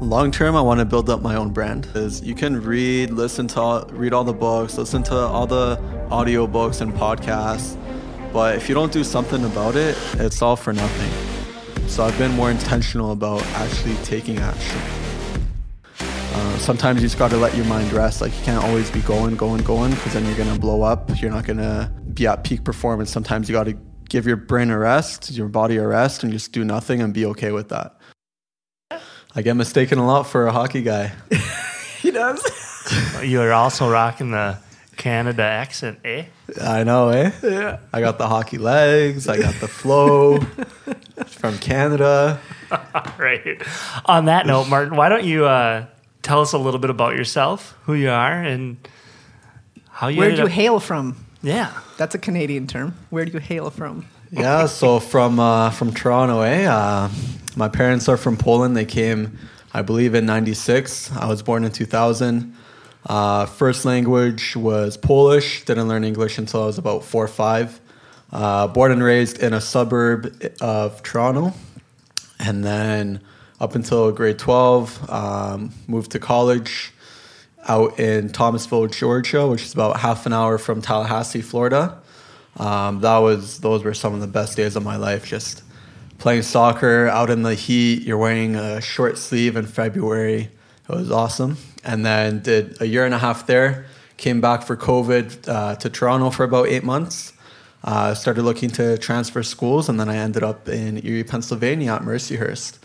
Long term, I want to build up my own brand. Is you can read, listen to, read all the books, listen to all the audio books and podcasts, but if you don't do something about it, it's all for nothing. So I've been more intentional about actually taking action. Uh, sometimes you just got to let your mind rest. Like you can't always be going, going, going, because then you're gonna blow up. You're not gonna be at peak performance. Sometimes you got to give your brain a rest, your body a rest, and just do nothing and be okay with that. I get mistaken a lot for a hockey guy. he does. You're also rocking the Canada accent, eh? I know, eh? Yeah. I got the hockey legs. I got the flow from Canada. right. On that note, Martin, why don't you uh, tell us a little bit about yourself, who you are, and how you Where do you up- hail from? Yeah. That's a Canadian term. Where do you hail from? Yeah, so from uh, from Toronto, eh? Uh, my parents are from Poland. They came, I believe, in '96. I was born in 2000. Uh, first language was Polish. Didn't learn English until I was about four or five. Uh, born and raised in a suburb of Toronto, and then up until grade 12, um, moved to college out in Thomasville, Georgia, which is about half an hour from Tallahassee, Florida. Um, that was those were some of the best days of my life. Just playing soccer out in the heat. You're wearing a short sleeve in February. It was awesome. And then did a year and a half there. Came back for COVID uh, to Toronto for about eight months. Uh, started looking to transfer schools, and then I ended up in Erie, Pennsylvania at Mercyhurst.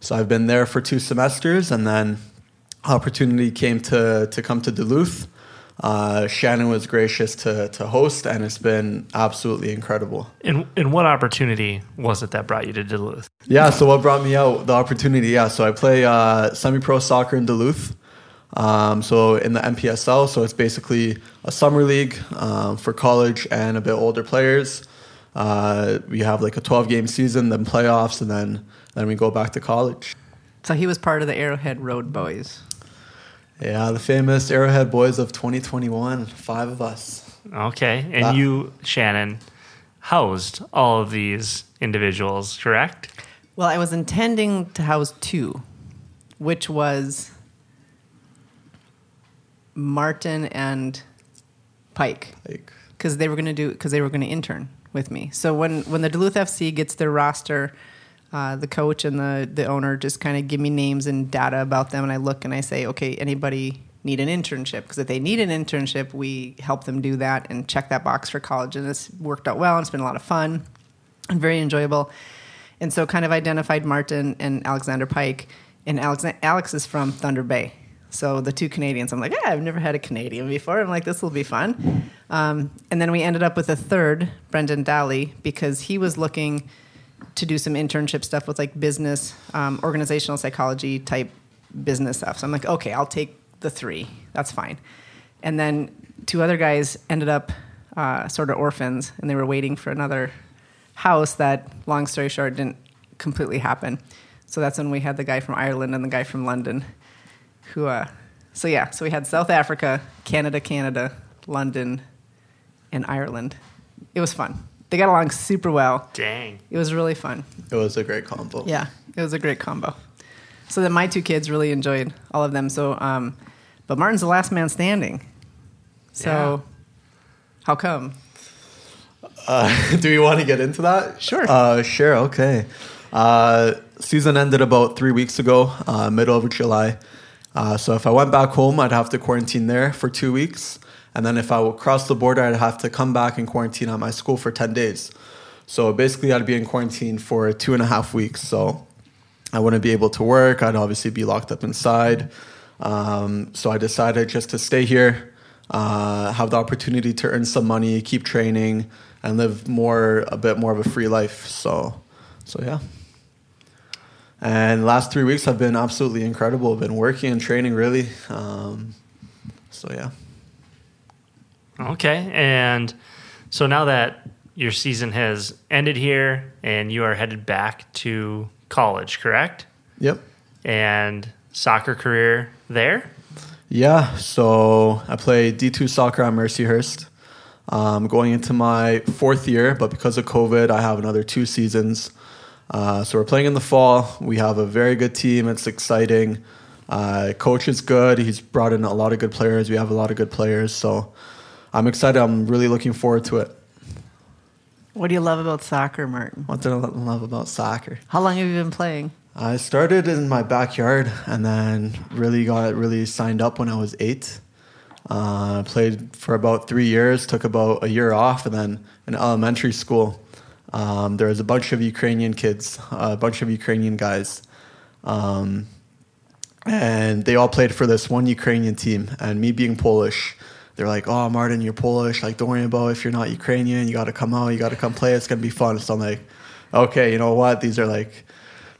So I've been there for two semesters, and then opportunity came to to come to Duluth. Uh, Shannon was gracious to to host, and it's been absolutely incredible. And, and what opportunity was it that brought you to Duluth? Yeah. So what brought me out? The opportunity. Yeah. So I play uh, semi-pro soccer in Duluth. Um, so in the MPSL, so it's basically a summer league um, for college and a bit older players. Uh, we have like a 12 game season, then playoffs, and then then we go back to college. So he was part of the Arrowhead Road Boys. Yeah, the famous Arrowhead Boys of 2021, five of us. Okay. And you, Shannon, housed all of these individuals, correct? Well, I was intending to house two, which was Martin and Pike, Like, because they were going to do because they were going to intern with me. So when when the Duluth FC gets their roster, uh, the coach and the the owner just kind of give me names and data about them, and I look and I say, okay, anybody need an internship? Because if they need an internship, we help them do that and check that box for college, and it's worked out well. and It's been a lot of fun and very enjoyable. And so, kind of identified Martin and Alexander Pike, and Alex, Alex is from Thunder Bay. So the two Canadians, I'm like, yeah, I've never had a Canadian before. I'm like, this will be fun. Um, and then we ended up with a third, Brendan Daly, because he was looking to do some internship stuff with like business, um, organizational psychology type business stuff. So I'm like, okay, I'll take the three. That's fine. And then two other guys ended up uh, sort of orphans, and they were waiting for another house that, long story short, didn't completely happen. So that's when we had the guy from Ireland and the guy from London, who. Uh, so yeah, so we had South Africa, Canada, Canada, London, and Ireland. It was fun. They got along super well. Dang. It was really fun. it was a great combo. Yeah, it was a great combo. So then my two kids really enjoyed all of them. So, um, but Martin's the last man standing. So, how come? Uh, do we want to get into that? Sure. Uh, sure. Okay. Uh, season ended about three weeks ago, uh, middle of July. Uh, so if I went back home, I'd have to quarantine there for two weeks, and then if I would cross the border, I'd have to come back and quarantine at my school for ten days. So basically, I'd be in quarantine for two and a half weeks. So I wouldn't be able to work. I'd obviously be locked up inside. Um, so I decided just to stay here, uh, have the opportunity to earn some money, keep training, and live more a bit more of a free life. So, so yeah. And last three weeks have been absolutely incredible. I've been working and training really. Um, so yeah. Okay. And so now that your season has ended here and you are headed back to college, correct? Yep. And soccer career there? Yeah, so I play D2 soccer at Mercyhurst. Um, going into my fourth year, but because of COVID, I have another two seasons Uh, so we're playing in the fall. We have a very good team. It's exciting. Uh, coach is good. He's brought in a lot of good players. We have a lot of good players. So I'm excited. I'm really looking forward to it. What do you love about soccer, Martin? What do I love about soccer? How long have you been playing? I started in my backyard and then really got really signed up when I was eight. Uh, played for about three years, took about a year off, and then in elementary school, um, there was a bunch of Ukrainian kids, a bunch of Ukrainian guys, um, and they all played for this one Ukrainian team. And me being Polish, they're like, "Oh, Martin, you're Polish. Like, don't worry about if you're not Ukrainian. You got to come out. You got to come play. It's gonna be fun." So I'm like, "Okay, you know what? These are like."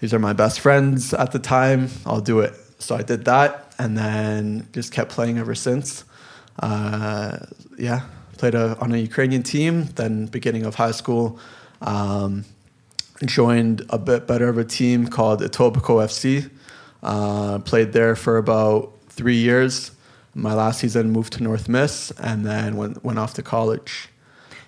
these are my best friends at the time. I'll do it. So I did that and then just kept playing ever since. Uh, yeah, played a, on a Ukrainian team. Then, beginning of high school, um, joined a bit better of a team called Etobicoke FC. Uh, played there for about three years. My last season moved to North Miss and then went, went off to college.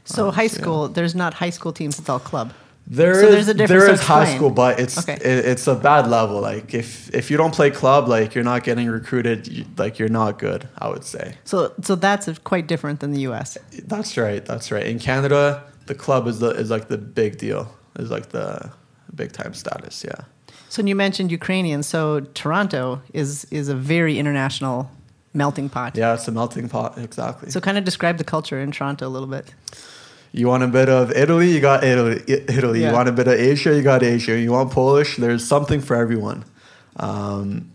So, Uh, high so, yeah. school, there's not high school teams, it's all club. There So is there's a difference, there so high school, but it's Okay. it, it's a bad level. Like if if you don't play club, like you're not getting recruited. You, like you're not good. I would say So, so that's quite different than the US. that's right. That's right. In Canada, the club is the is like the big deal. Is like the big time status. Yeah. So, you mentioned Ukrainian. So, Toronto is, is a very international melting pot. Yeah, it's a melting pot. Exactly. So, kind of describe the culture in Toronto a little bit. You want a bit of Italy, you got Italy. Italy. Yeah. You want a bit of Asia, you got Asia. You want Polish, there's something for everyone. Um,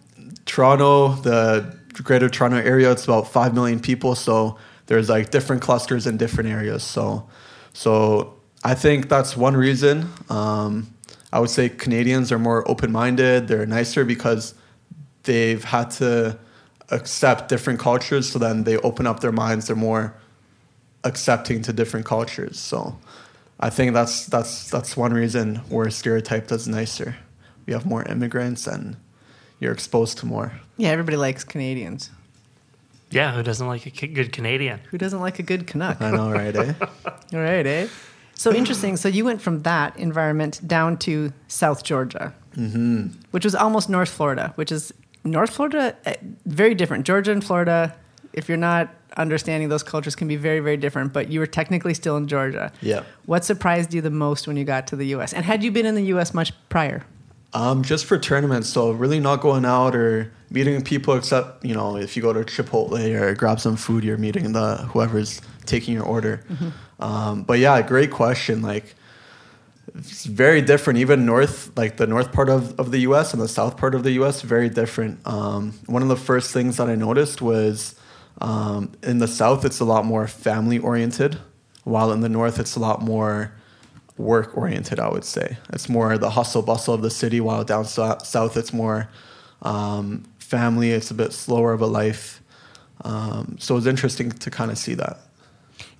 Toronto, the Greater Toronto area, it's about five million people, so there's like different clusters in different areas. So, so I think that's one reason. Um, I would say Canadians are more open-minded. They're nicer because they've had to accept different cultures. So then they open up their minds. They're more accepting to different cultures. So I think that's that's that's one reason we're stereotyped as nicer. We have more immigrants and you're exposed to more. Yeah, everybody likes Canadians. Yeah, who doesn't like a good Canadian? Who doesn't like a good Canuck? I know, right? Eh? All right, eh? So interesting. So you went from that environment down to South Georgia, mm-hmm. which was almost North Florida, which is North Florida, eh, very different. Georgia and Florida, if you're not understanding those cultures, can be very, very different. But you were technically still in Georgia. Yeah. What surprised you the most when you got to the U.S. And had you been in the U.S. much prior? Um, just for tournaments, so really not going out or meeting people except you know if you go to Chipotle or grab some food, you're meeting the whoever's taking your order. Um, but yeah, great question. Like it's very different. Even north, like the north part of, of the U.S. and the south part of the U.S., very different. Um, one of the first things that I noticed was um, in the south, it's a lot more family oriented, while in the north, it's a lot more work oriented. I would say it's more the hustle bustle of the city, while down so- south, it's more um, family. It's a bit slower of a life. Um, so it was interesting to kind of see that.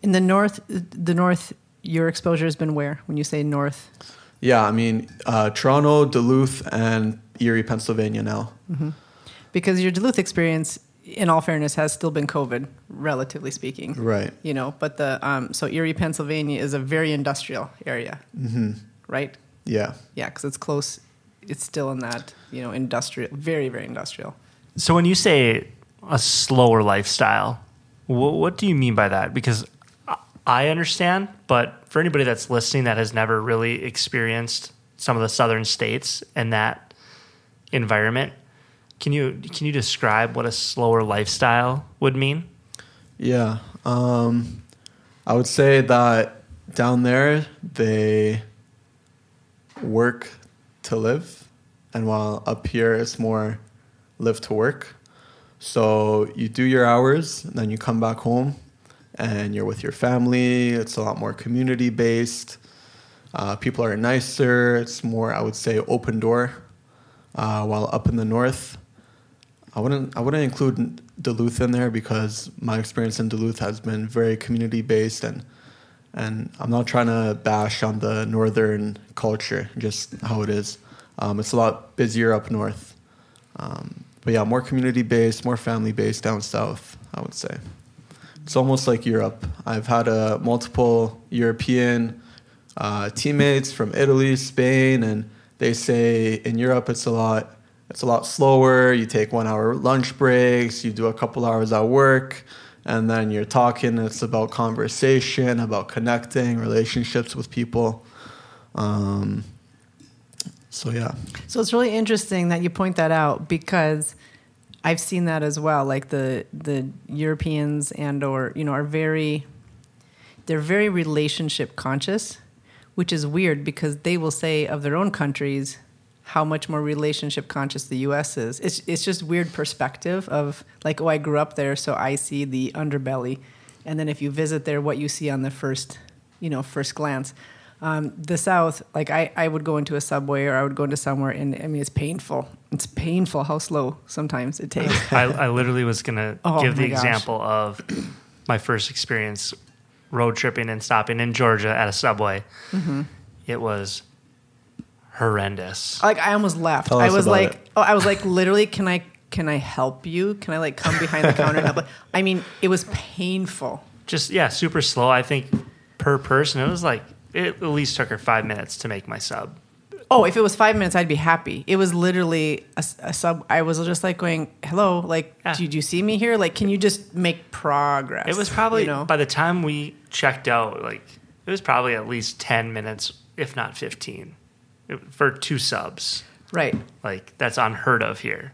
In the north, the north, your exposure has been where? When you say north, Yeah, I mean uh, Toronto, Duluth, and Erie, Pennsylvania now. because your Duluth experience, in all fairness, has still been COVID, relatively speaking. Right. You know, but the um, so Erie, Pennsylvania is a very industrial area, mm-hmm. right? Yeah. Yeah, because it's close. It's still in that you know industrial, very very industrial. So when you say a slower lifestyle, wh- what do you mean by that? Because I- understand, but for anybody that's listening that has never really experienced some of the southern states and that environment, can you can you describe what a slower lifestyle would mean? Yeah. Um, I would say that down there they work to live, and while up here it's more live to work. So you do your hours, and then you come back home, and you're with your family. It's a lot more community based. Uh, people are nicer. It's more, I would say, open door. Uh, while up in the north, I wouldn't I wouldn't include Duluth in there because my experience in Duluth has been very community based and and I'm not trying to bash on the northern culture, just how it is. Um, it's a lot busier up north, um, but yeah, more community based, more family based down south. I would say it's almost like Europe. I've had uh, multiple European uh, teammates from Italy, Spain, and they say in Europe it's a lot it's a lot slower. You take one hour lunch breaks, you do a couple hours at work, and then you're talking. It's about conversation, about connecting, relationships with people. Um, so yeah. So it's really interesting that you point that out because I've seen that as well. Like the the Europeans and or you know are very they're very relationship conscious, which is weird because they will say of their own countries how much more relationship conscious the US is. It's it's just weird perspective of like, oh, I grew up there, so I see the underbelly. And then if you visit there, what you see on the first, you know, first glance. Um, the South, like I, I would go into a subway or I would go into somewhere, and I mean, it's painful. It's painful how slow sometimes it takes. I, I literally was going to Oh give the gosh. example of my first experience road tripping and stopping in Georgia at a subway. Mm-hmm. It was horrendous. like I almost left. Tell I us was about like, it. oh, I was like, literally, can I can I help you? Can I like come behind the counter and help? I mean, it was painful. Just, yeah, super slow. I think per person, it was like, it at least took her five minutes to make my sub. Oh, if it was five minutes, I'd be happy. It was literally a, a sub. I was just like going, "Hello, like, Yeah. did you see me here? Like, can you just make progress?" It was probably, you know, by the time we checked out, like, it was probably at least 10 minutes, if not 15, for two subs. right, Like, that's unheard of here.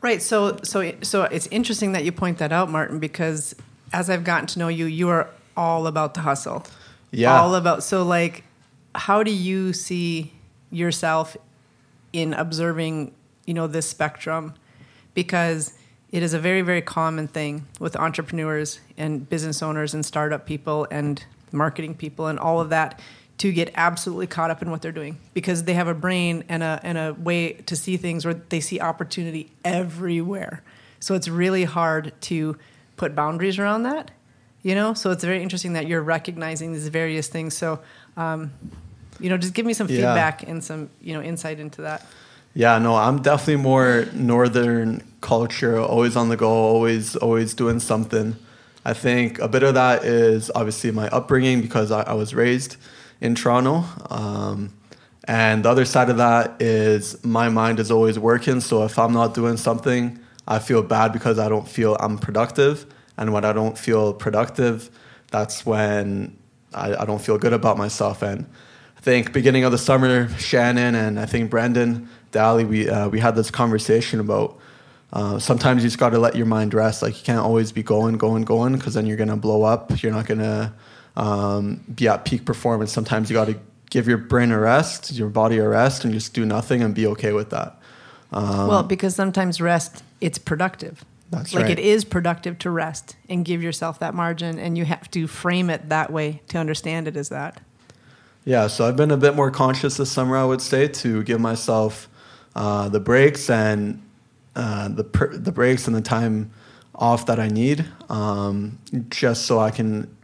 right. So, so, so it's interesting that you point that out, Martin, because as I've gotten to know you, you are all about the hustle. Yeah. all about. So, like, how do you see yourself in observing, you know, this spectrum? Because it is a very, very common thing with entrepreneurs and business owners and startup people and marketing people and all of that to get absolutely caught up in what they're doing because they have a brain and a and a way to see things where they see opportunity everywhere. So it's really hard to put boundaries around that, you know. So it's very interesting that you're recognizing these various things. So, um, you know, just give me some Yeah. feedback and some you know insight into that. Yeah, no, I'm definitely more northern culture, always on the go, always always doing something. I think a bit of that is obviously my upbringing because I, I was raised in Toronto. Um, and the other side of that is my mind is always working. So if I'm not doing something, I feel bad because I don't feel I'm productive. And when I don't feel productive, that's when I, I don't feel good about myself. And I think beginning of the summer, Shannon and I think Brandon Daly, we uh, we had this conversation about uh, sometimes you just got to let your mind rest. Like you can't always be going, going, going, because then you're gonna blow up. You're not gonna um, be at peak performance. Sometimes you got to give your brain a rest, your body a rest, and just do nothing and be okay with that. Um, well, because sometimes rest it's productive. That's like right. it is productive to rest and give yourself that margin, and you have to frame it that way to understand it as that. Yeah, so I've been a bit more conscious this summer, I would say, to give myself uh, the breaks and uh, the per- the breaks and the time off that I need, um, just so I can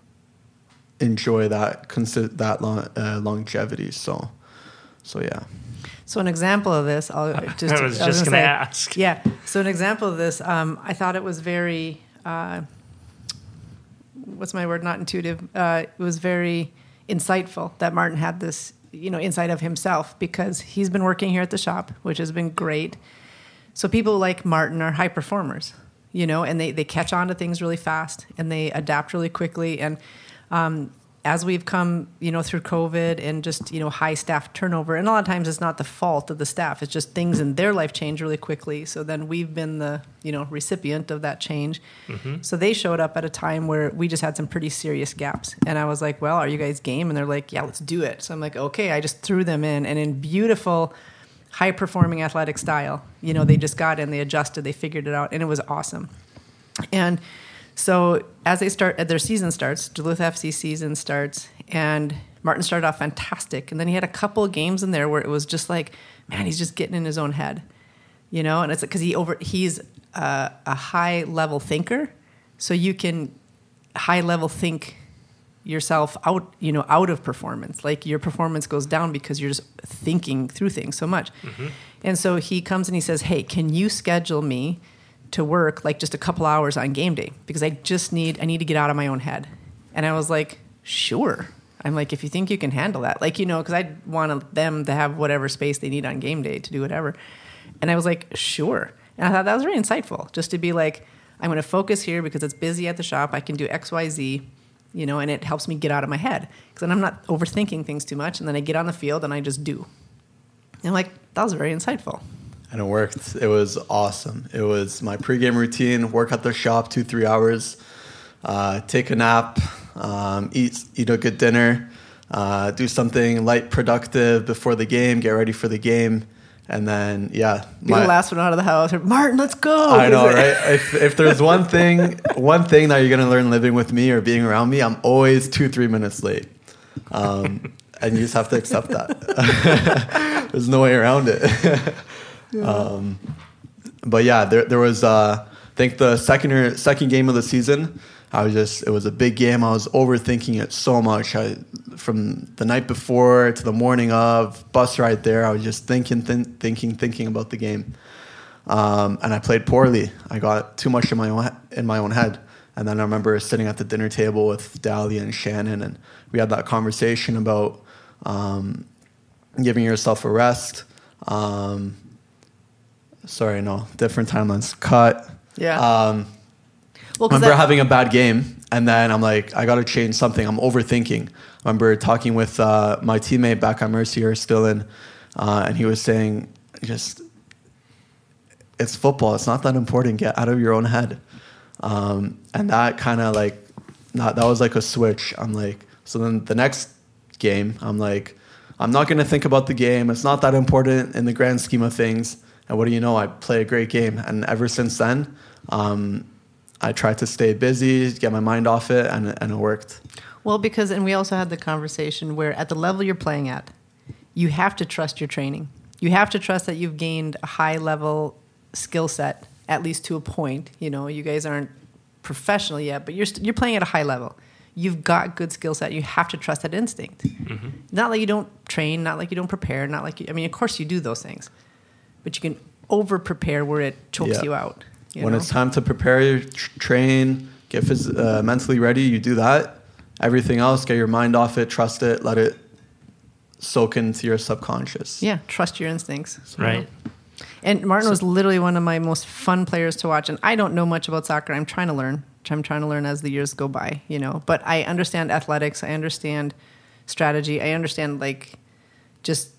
enjoy that consi- that long- uh, longevity. So, so yeah. So an example of this, I'll just I was I just going to ask. Yeah. So an example of this, um, I thought it was very, uh, what's my word? Not intuitive. Uh, it was very insightful that Martin had this, you know, insight of himself because he's been working here at the shop, which has been great. So people like Martin are high performers, you know, and they, they catch on to things really fast and they adapt really quickly. And um, as we've come, you know, through COVID and just, you know, high staff turnover, and a lot of times it's not the fault of the staff, it's just things in their life change really quickly. So then we've been the, you know, recipient of that change. Mm-hmm. So they showed up at a time where we just had some pretty serious gaps. And I was like, well, are you guys game? And they're like, yeah, let's do it. So I'm like, okay, I just threw them in and in beautiful, high performing athletic style, you know, they just got in, they adjusted, they figured it out, and it was awesome. And so as they start, their season starts, Duluth FC season starts, and Martin started off fantastic, and then he had a couple of games in there where it was just like, man, he's just getting in his own head, you know, and it's because he over he's a, a high level thinker, so you can high level think yourself out you know out of performance. Like your performance goes down because you're just thinking through things so much. Mm-hmm. And so he comes and he says hey can you schedule me to work like just a couple hours on game day because i just need i need to get out of my own head and i was like sure I'm like, if you think you can handle that, like, you know, because I want them to have whatever space they need on game day to do whatever. And I was like, sure. And I thought that was very insightful just to be like, I'm going to focus here because it's busy at the shop. I can do X, Y, Z, you know, and it helps me get out of my head because then I'm not overthinking things too much. And then I get on the field and I just do. And I'm like, that was very insightful. And it worked. It was awesome. It was my pregame routine, work at the shop two, three hours, uh, take a nap, um, eat, eat a good dinner, uh, do something light, productive before the game, get ready for the game. And then, yeah, Be the last one out of the house. Martin, let's go. I know, right? If, if there's one thing, one thing that you're gonna learn living with me or being around me, I'm always two, three minutes late, um, and you just have to accept that. there's no way around it. um, but yeah, there there was, uh, I think the second or second game of the season. I was just, it was a big game. I was overthinking it so much. I, from the night before to the morning of, bus ride there, I was just thinking, th- thinking, thinking about the game. Um, and I played poorly. I got too much in my own, in my own head. And then I remember sitting at the dinner table with Dahlia and Shannon, and we had that conversation about um, giving yourself a rest. Um, sorry, no, different timelines. Cut. Yeah. Um, well, remember that, having a bad game, and then I'm like, I got to change something. I'm overthinking. I remember talking with uh, my teammate back at Mercier, still in, uh, and he was saying, just, it's football. It's not that important. Get out of your own head. Um, and that kind of like, not, that was like a switch. I'm like, so then the next game, I'm like, I'm not going to think about the game. It's not that important in the grand scheme of things. And what do you know? I play a great game. And ever since then, um, I tried to stay busy, get my mind off it, and, and it worked. Well, because, and we also had the conversation where at the level you're playing at, you have to trust your training. You have to trust that you've gained a high level skill set, at least to a point. You know, you guys aren't professional yet, but you're, st- you're playing at a high level. You've got good skill set. You have to trust that instinct. Mm-hmm. Not like you don't train, not like you don't prepare, not like you, I mean, of course you do those things, but you can over prepare where it chokes Yeah. you out. you when know? it's time to prepare, tr- train, get phys- uh, mentally ready, you do that. Everything else, get your mind off it, trust it, let it soak into your subconscious. Yeah, trust your instincts. you Right. know? And Martin was literally one of my most fun players to watch. And I don't know much about soccer. I'm trying to learn. I'm trying to learn as the years go by, you know. But I understand athletics. I understand strategy. I understand like just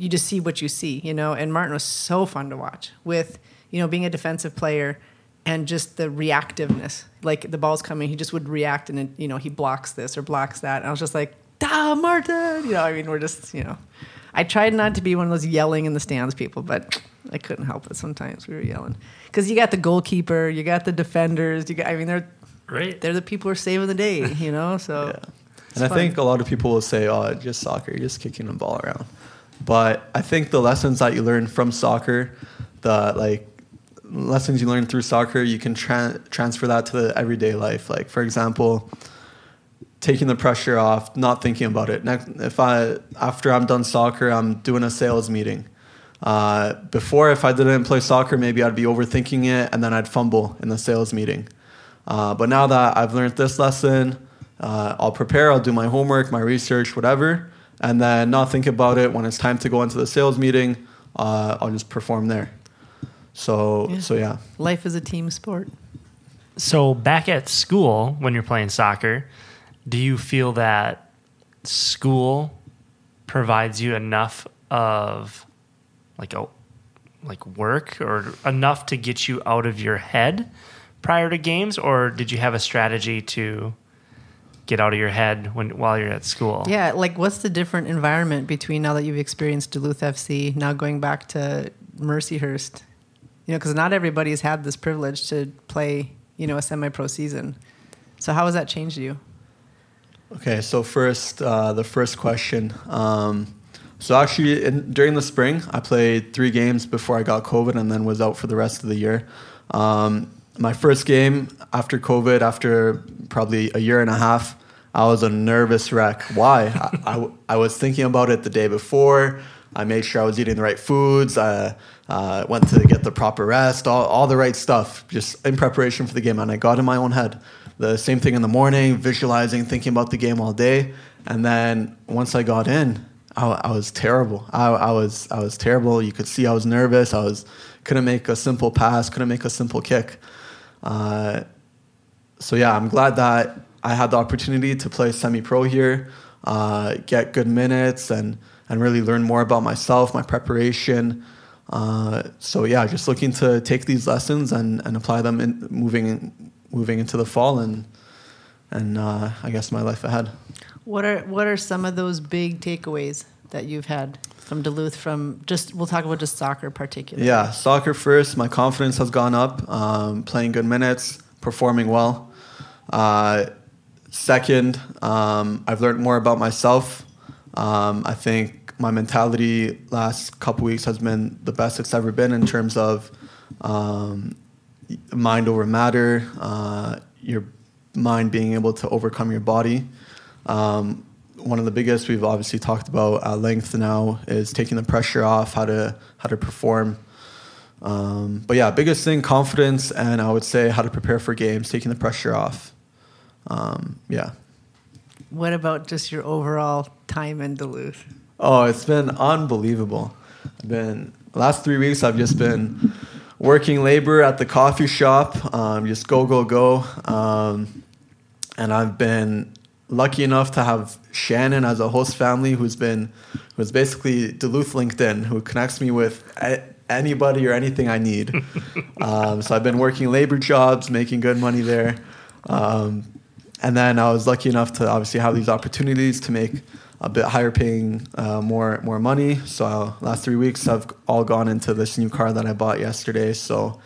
you just see what you see, you know. And Martin was so fun to watch with, you know, being a defensive player and just the reactiveness. Like the ball's coming, he just would react and you know he blocks this or blocks that. And I was just like, "Da Martin," you know. I mean, we're just you know. I tried not to be one of those yelling in the stands people, but I couldn't help it. Sometimes we were yelling because you got the goalkeeper, you got the defenders. You got, I mean, they're Right. they're the people who are saving the day, you know. So, Yeah. it's And I think a lot of people will say, "Oh, it's just soccer, you're just kicking the ball around." But I think the lessons that you learn from soccer, the like lessons you learn through soccer, you can tra- transfer that to the everyday life. Like for example, taking the pressure off, not thinking about it. Next, if I after I'm done soccer, I'm doing a sales meeting. Uh, before, if I didn't play soccer, maybe I'd be overthinking it, and then I'd fumble in the sales meeting. Uh, but now that I've learned this lesson, uh, I'll prepare, I'll do my homework, my research, whatever, and then not think about it when it's time to go into the sales meeting. Uh, I'll just perform there. So, Yeah. so yeah. life is a team sport. So back at school, when you're playing soccer, do you feel that school provides you enough of like a like work or enough to get you out of your head prior to games, or did you have a strategy to get out of your head when while you're at school? Yeah, like what's the different environment between now that you've experienced Duluth FC, now going back to Mercyhurst? You know, because not everybody's had this privilege to play, you know, a semi-pro season. So how has that changed you? Okay, so first, uh, the first question. Um, so actually, in, during the spring, I played three games before I got COVID, and then was out for the rest of the year. Um, my first game after COVID, after probably a year and a half, I was a nervous wreck. Why? I, I, I was thinking about it the day before. I made sure I was eating the right foods. I uh, went to get the proper rest, all, all the right stuff, just in preparation for the game. And I got in my own head. the same thing in the morning, visualizing, thinking about the game all day. And then once I got in, I, I was terrible. I, I was I was terrible. You could see I was nervous. I was couldn't make a simple pass, couldn't make a simple kick. Uh, so yeah, I'm glad that I had the opportunity to play semi-pro here, uh, get good minutes, and and really learn more about myself, my preparation. Uh, so yeah, just looking to take these lessons and, and apply them in moving moving into the fall and and uh, I guess my life ahead. What are what are some of those big takeaways that you've had from Duluth? From just we'll talk about just soccer particularly. Yeah, soccer first. My confidence has gone up. Um, playing good minutes, performing well. Uh, second, um, I've learned more about myself. Um, I think my mentality last couple weeks has been the best it's ever been in terms of um, mind over matter. Uh, your mind being able to overcome your body. Um, one of the biggest we've obviously talked about at length now is taking the pressure off, how to how to perform. Um, but yeah, biggest thing confidence, and I would say how to prepare for games, taking the pressure off. Um, yeah. What about just your overall time in Duluth? Oh, it's been unbelievable. I've been last three weeks. I've just been working labor at the coffee shop. Um, just go go go. Um, and I've been lucky enough to have Shannon as a host family who's been who's basically Duluth LinkedIn who connects me with a- anybody or anything I need. um, so I've been working labor jobs, making good money there. Um, and then I was lucky enough to obviously have these opportunities to make a bit higher paying, uh, more more money. So last three weeks I've all gone into this new car that I bought yesterday. So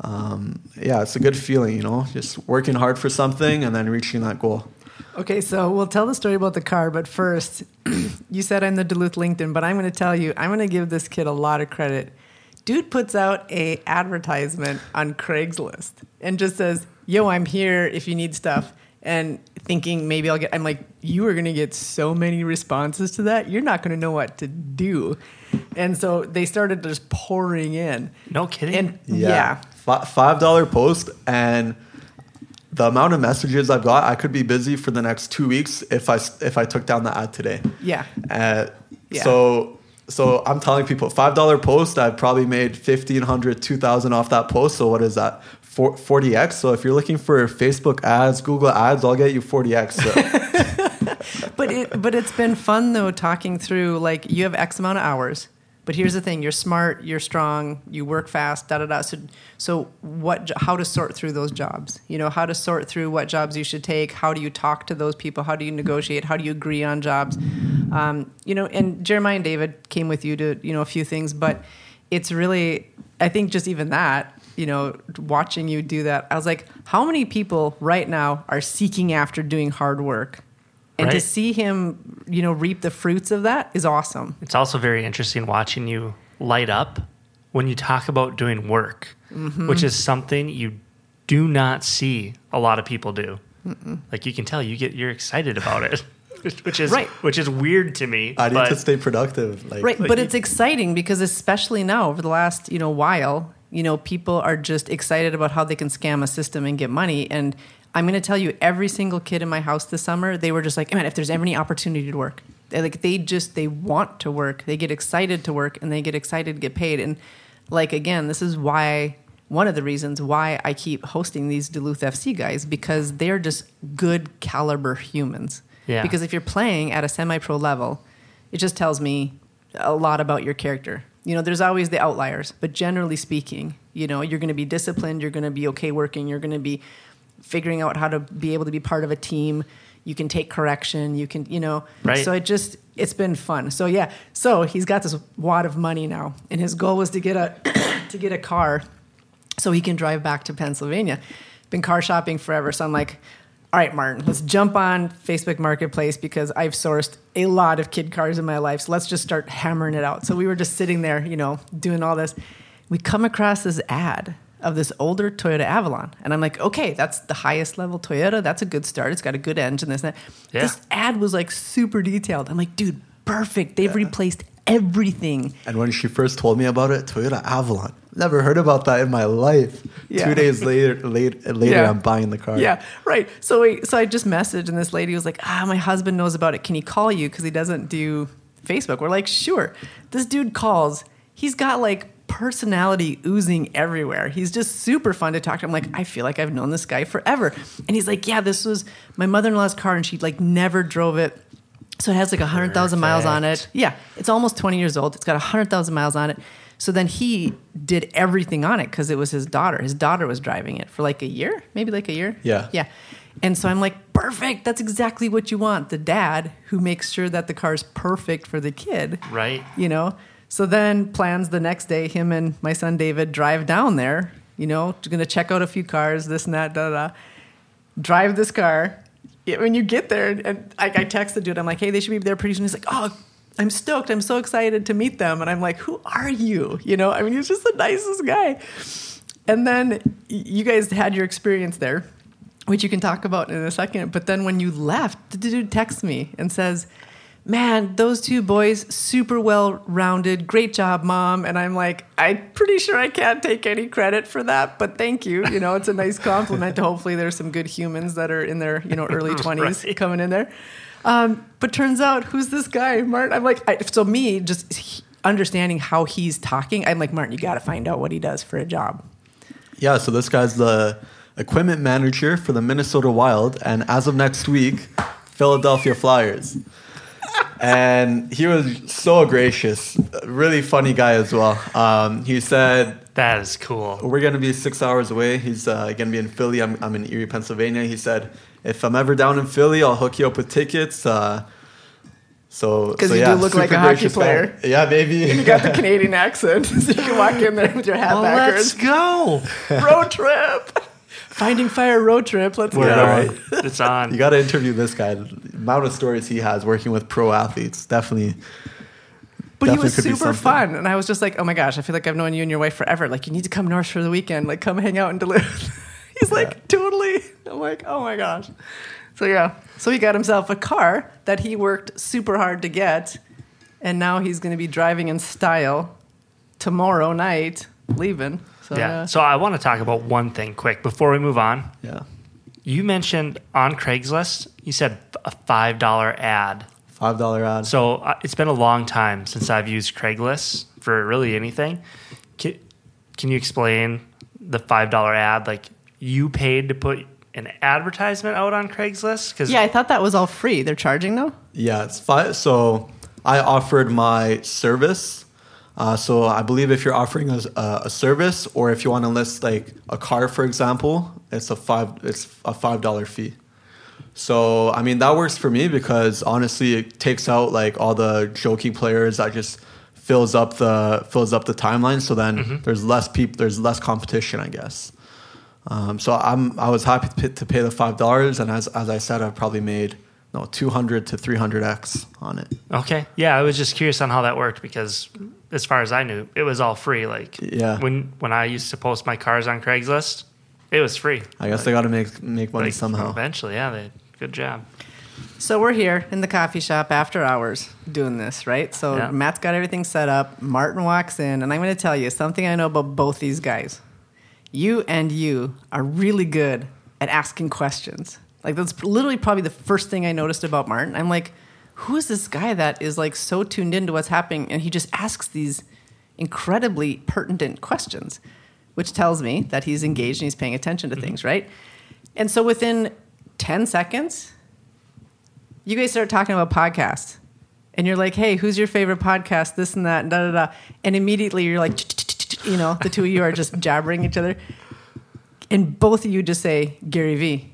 um, yeah, it's a good feeling, you know, just working hard for something and then reaching that goal. Okay, so we'll tell the story about the car, but first, you said I'm the Duluth LinkedIn, but I'm going to tell you, I'm going to give this kid a lot of credit. Dude puts out a advertisement on Craigslist and just says, "Yo, I'm here if you need stuff." And thinking maybe I'll get, I'm like, you are going to get so many responses to that, you're not going to know what to do. And so they started just pouring in. No kidding. And yeah, Fi- five dollar post and the amount of messages I've got, I could be busy for the next two weeks if I if I took down the ad today. yeah. Uh, Yeah. So so I'm telling people five dollar post. I've probably made 1500 2000 off that post. So what is that? 40x. So if you're looking for Facebook ads, Google ads, I'll get you 40x. So. but it but it's been fun though talking through like you have X amount of hours. But here's the thing: you're smart, you're strong, you work fast, da da da. So so what? How to sort through those jobs? You know how to sort through what jobs you should take. How do you talk to those people? How do you negotiate? How do you agree on jobs? Um, you know, and Jeremiah and David came with you to you know a few things, but it's really I think just even that you know watching you do that, I was like, how many people right now are seeking after doing hard work? And to see him, you know, reap the fruits of that is awesome. It's also very interesting watching you light up when you talk about doing work, Mm-hmm. which is something you do not see a lot of people do. Like you can tell you get you're excited about it, which is Right. which is weird to me. I need to stay productive. Like, Right, Like but you- it's exciting because especially now over the last, you know, while, you know, people are just excited about how they can scam a system and get money and I'm going to tell you every single kid in my house this summer, they were just like, "Man, if there's any opportunity to work." They like they just they want to work. They get excited to work and they get excited to get paid and like again, this is why one of the reasons why I keep hosting these Duluth FC guys because they're just good caliber humans. Yeah. Because if you're playing at a semi-pro level, it just tells me a lot about your character. You know, there's always the outliers, but generally speaking, you know, you're going to be disciplined, you're going to be okay working, you're going to be figuring out how to be able to be part of a team. You can take correction, you can, you know. Right. So it just it's been fun. So yeah, so he's got this wad of money now, and his goal was to get a to get a car so he can drive back to Pennsylvania. Been car shopping forever, so I'm like, all right, Martin, let's jump on Facebook Marketplace because I've sourced a lot of kid cars in my life. So let's just start hammering it out. So we were just sitting there, you know, doing all this. We come across this ad of this older Toyota Avalon, and I'm like, okay, that's the highest level Toyota. That's a good start. It's got a good engine. This and that. Yeah. This ad was like super detailed. I'm like, dude, perfect. They've replaced everything. And when she first told me about it, Toyota Avalon. Never heard about that in my life. Yeah. Two days later, later, later, Yeah. I'm buying the car. Yeah, right. So we, so I just messaged, and this lady was like, "Ah, my husband knows about it. Can he call you? Because he doesn't do Facebook." We're like, "Sure." This dude calls. He's got like personality oozing everywhere. He's just super fun to talk to. I'm like, I feel like I've known this guy forever. And he's like, "Yeah, this was my mother-in-law's car, and she like never drove it." So it has like 100,000 miles on it. Yeah, it's almost 20 years old. It's got 100,000 miles on it. So then he did everything on it because it was his daughter. His daughter was driving it for like a year, maybe like a year. Yeah. Yeah. And so I'm like, perfect. That's exactly what you want. The dad who makes sure that the car's perfect for the kid. Right. You know? So then plans the next day, him and my son David drive down there, you know, to check out a few cars, this and that, da. da. Drive this car. When you get there, and I, I text the dude, I'm like, hey, they should be there pretty soon. He's like, oh, I'm stoked. I'm so excited to meet them. And I'm like, who are you? You know, I mean, he's just the nicest guy. And then you guys had your experience there, which you can talk about in a second. But then when you left, the dude texts me and says, Man, those two boys, super well rounded. Great job, mom. And I'm like, I'm pretty sure I can't take any credit for that, but thank you. You know, it's a nice compliment to hopefully there's some good humans that are in their, you know, early 20s Right. coming in there. Um, but turns out, who's this guy, Martin? I'm like, I, so me just he- understanding how he's talking, I'm like, Martin, you got to find out what he does for a job. Yeah, so this guy's the equipment manager for the Minnesota Wild, and as of next week, Philadelphia Flyers. And he was so gracious, really funny guy as well. Um, he said, That is cool. We're going to be six hours away. He's uh, going to be in Philly. I'm, I'm in Erie, Pennsylvania. He said, If I'm ever down in Philly, I'll hook you up with tickets. Uh, so, 'Cause so you do look like a hockey gracious guy. player. Yeah, maybe. You got the Canadian accent, so you can walk in there with your hat Well, let's go. road trip. Finding Fire road trip. Let's We're go. On. right. It's on. You got to interview this guy. The amount of stories he has working with pro athletes, definitely. But he was super fun, and I was just like, "Oh my gosh, I feel like I've known you and your wife forever. Like, you need to come north for the weekend. Like, come hang out in Duluth." He's like, "Totally." I'm like, "Oh my gosh." So yeah, so he got himself a car that he worked super hard to get, and now he's going to be driving in style tomorrow night, leaving. So yeah. yeah, So I want to talk about one thing quick before we move on. Yeah. You mentioned on Craigslist, you said a five dollar ad. Five dollar ad. So uh, it's been a long time since I've used Craigslist for really anything. Can, can you explain the five dollar ad? Like you paid to put an advertisement out on Craigslist? Because yeah, I thought that was all free. They're charging though. Yeah, it's five. So I offered my service. Uh, so I believe if you're offering a, a service, or if you want to list like a car, for example, it's a five. It's a five dollar fee. So I mean that works for me because honestly, it takes out like all the joking players that just fills up the fills up the timeline. So then there's less people. There's less competition, I guess. Um, so I'm I was happy to pay, to pay the five dollars, and as as I said, I've probably made no two hundred to three hundred x on it. Okay. Yeah, I was just curious on how that worked because as far as I knew, it was all free. Like Yeah. when when I used to post my cars on Craigslist, it was free. I guess they got to make make money Like, somehow. Eventually, yeah, they good job. So we're here in the coffee shop after hours doing this, right? So Yeah. Matt's got everything set up. Martin walks in, and I'm going to tell you something I know about both these guys. You and you are really good at asking questions. Like that's literally probably the first thing I noticed about Martin. I'm like, who is this guy that is like so tuned into what's happening, and he just asks these incredibly pertinent questions, which tells me that he's engaged and he's paying attention to mm-hmm. things, right? And so within 10 seconds, you guys start talking about podcasts and you're like, hey, who's your favorite podcast? This and that, and da da da. And immediately you're like, you know, the two of you are just jabbering each other. And both of you just say, Gary Vee.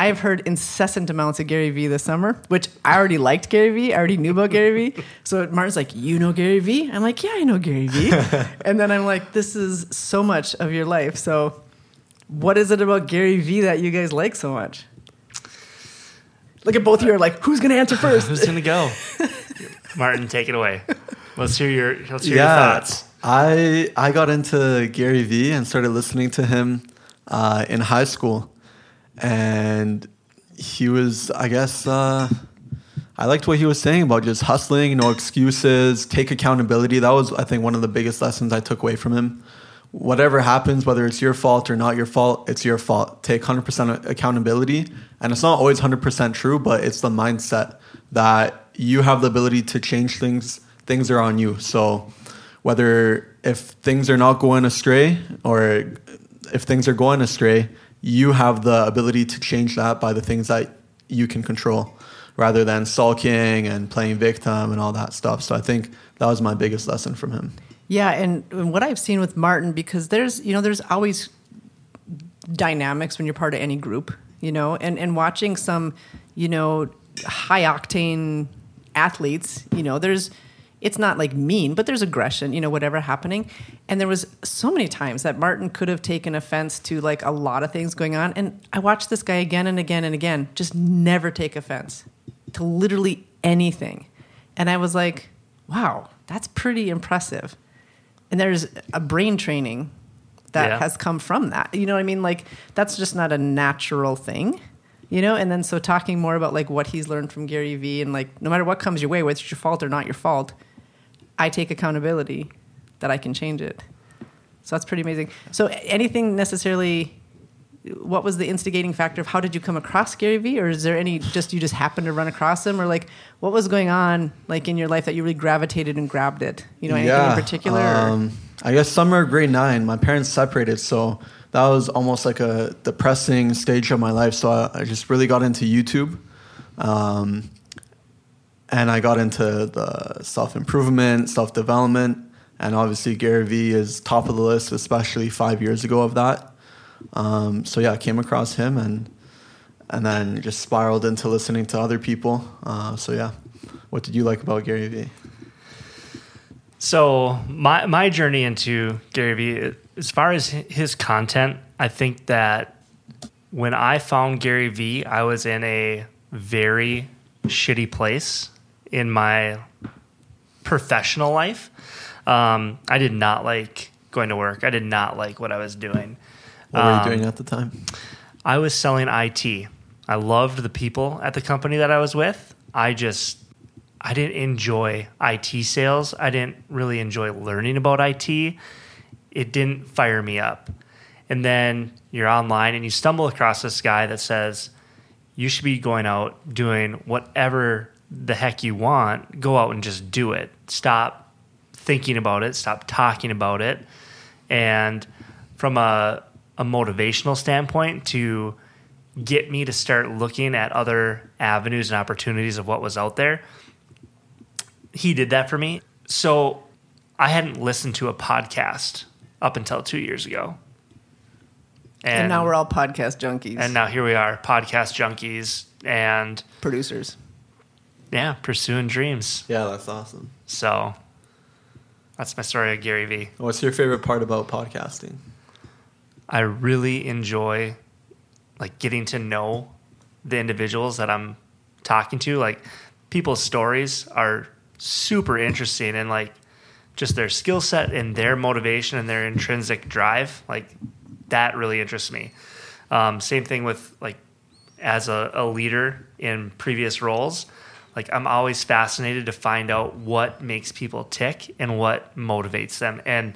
I have heard incessant amounts of Gary Vee this summer, which I already liked Gary Vee. I already knew about Gary Vee. So Martin's like, You know Gary Vee? I'm like, Yeah, I know Gary Vee. and then I'm like, This is so much of your life. So, what is it about Gary Vee that you guys like so much? Look at both of you are like, Who's going to answer first? Who's gonna go? Martin, take it away. Let's hear your let's hear yeah, your thoughts. I I got into Gary Vee and started listening to him uh, in high school, and he was I guess uh, I liked what he was saying about just hustling, no excuses, take accountability. That was I think one of the biggest lessons I took away from him whatever happens, whether it's your fault or not your fault, it's your fault. Take 100% accountability. And it's not always 100% true, but it's the mindset that you have the ability to change things. Things are on you. So whether if things are not going astray or if things are going astray, you have the ability to change that by the things that you can control rather than sulking and playing victim and all that stuff. So I think that was my biggest lesson from him. Yeah, and, and what I've seen with Martin, because there's you know there's always dynamics when you're part of any group, you know, and and watching some you know high octane athletes, you know, there's it's not like mean, but there's aggression, you know, whatever happening. And there was so many times that Martin could have taken offense to like a lot of things going on. And I watched this guy again and again and again, just never take offense to literally anything. And I was like, wow, that's pretty impressive. And there's a brain training that Yeah. has come from that. You know what I mean? Like that's just not a natural thing. You know, and then so talking more about like what he's learned from Gary Vee and like no matter what comes your way, whether it's your fault or not your fault, I take accountability that I can change it. So that's pretty amazing. So anything necessarily what was the instigating factor of how did you come across Gary Vee or is there any just you just happened to run across him or like what was going on like in your life that you really gravitated and grabbed it? You know, anything in particular? Um, I guess summer grade nine, my parents separated, so that was almost like a depressing stage of my life. So I, I just really got into YouTube, um, and I got into the self improvement, self development, and obviously Gary Vee is top of the list, especially five years ago of that. Um, so yeah, I came across him and and then just spiraled into listening to other people. Uh, so yeah, what did you like about Gary Vee? So my my journey into Gary Vee, as far as his content, I think that when I found Gary Vee, I was in a very shitty place in my professional life. Um, I did not like going to work. I did not like what I was doing. What were you Um, doing at the time? I was selling IT. I loved the people at the company that I was with. I just I didn't enjoy IT sales. I didn't really enjoy learning about IT. It didn't fire me up. And then you're online and you stumble across this guy that says you should be going out doing whatever the heck you want. Go out and just do it. Stop thinking about it, stop talking about it. And from a, a motivational standpoint, to get me to start looking at other avenues and opportunities of what was out there, he did that for me. So I hadn't listened to a podcast up until two years ago. and, now we're all podcast junkies and now here we are, podcast junkies, and producers. Yeah, pursuing dreams. Yeah, that's awesome. So that's my story of Gary Vee. What's your favorite part about podcasting? I really enjoy like getting to know the individuals that I'm talking to. Like people's stories are super interesting and like just their skill set and their motivation and their intrinsic drive. Like that really interests me. Um, same thing with like as a, a leader in previous roles. Like I'm always fascinated to find out what makes people tick and what motivates them, and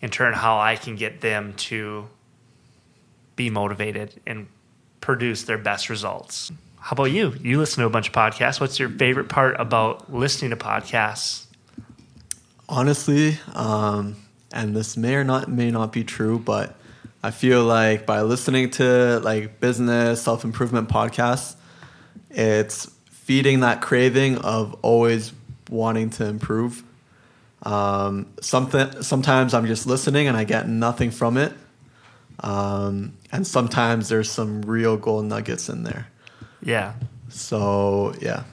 in turn how I can get them to be motivated and produce their best results. How about you? You listen to a bunch of podcasts. What's your favorite part about listening to podcasts? Honestly, um, and this may or not may not be true, but I feel like by listening to like business self improvement podcasts, it's feeding that craving of always wanting to improve. Um, something sometimes I'm just listening and I get nothing from it, um, and sometimes there's some real gold nuggets in there. Yeah. So yeah,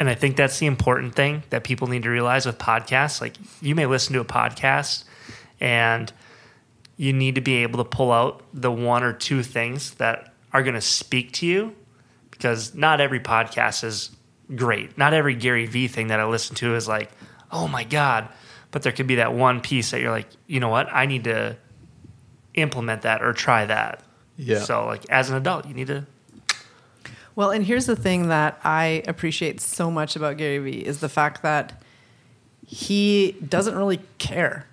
And I think that's the important thing that people need to realize with podcasts. Like you may listen to a podcast and you need to be able to pull out the one or two things that are going to speak to you because not every podcast is great. Not every Gary Vee thing that I listen to is like, oh my God. But there could be that one piece that you're like, you know what? I need to implement that or try that. Yeah. So, like, as an adult, you need to Well, and here's the thing that I appreciate so much about Gary Vee is the fact that he doesn't really care.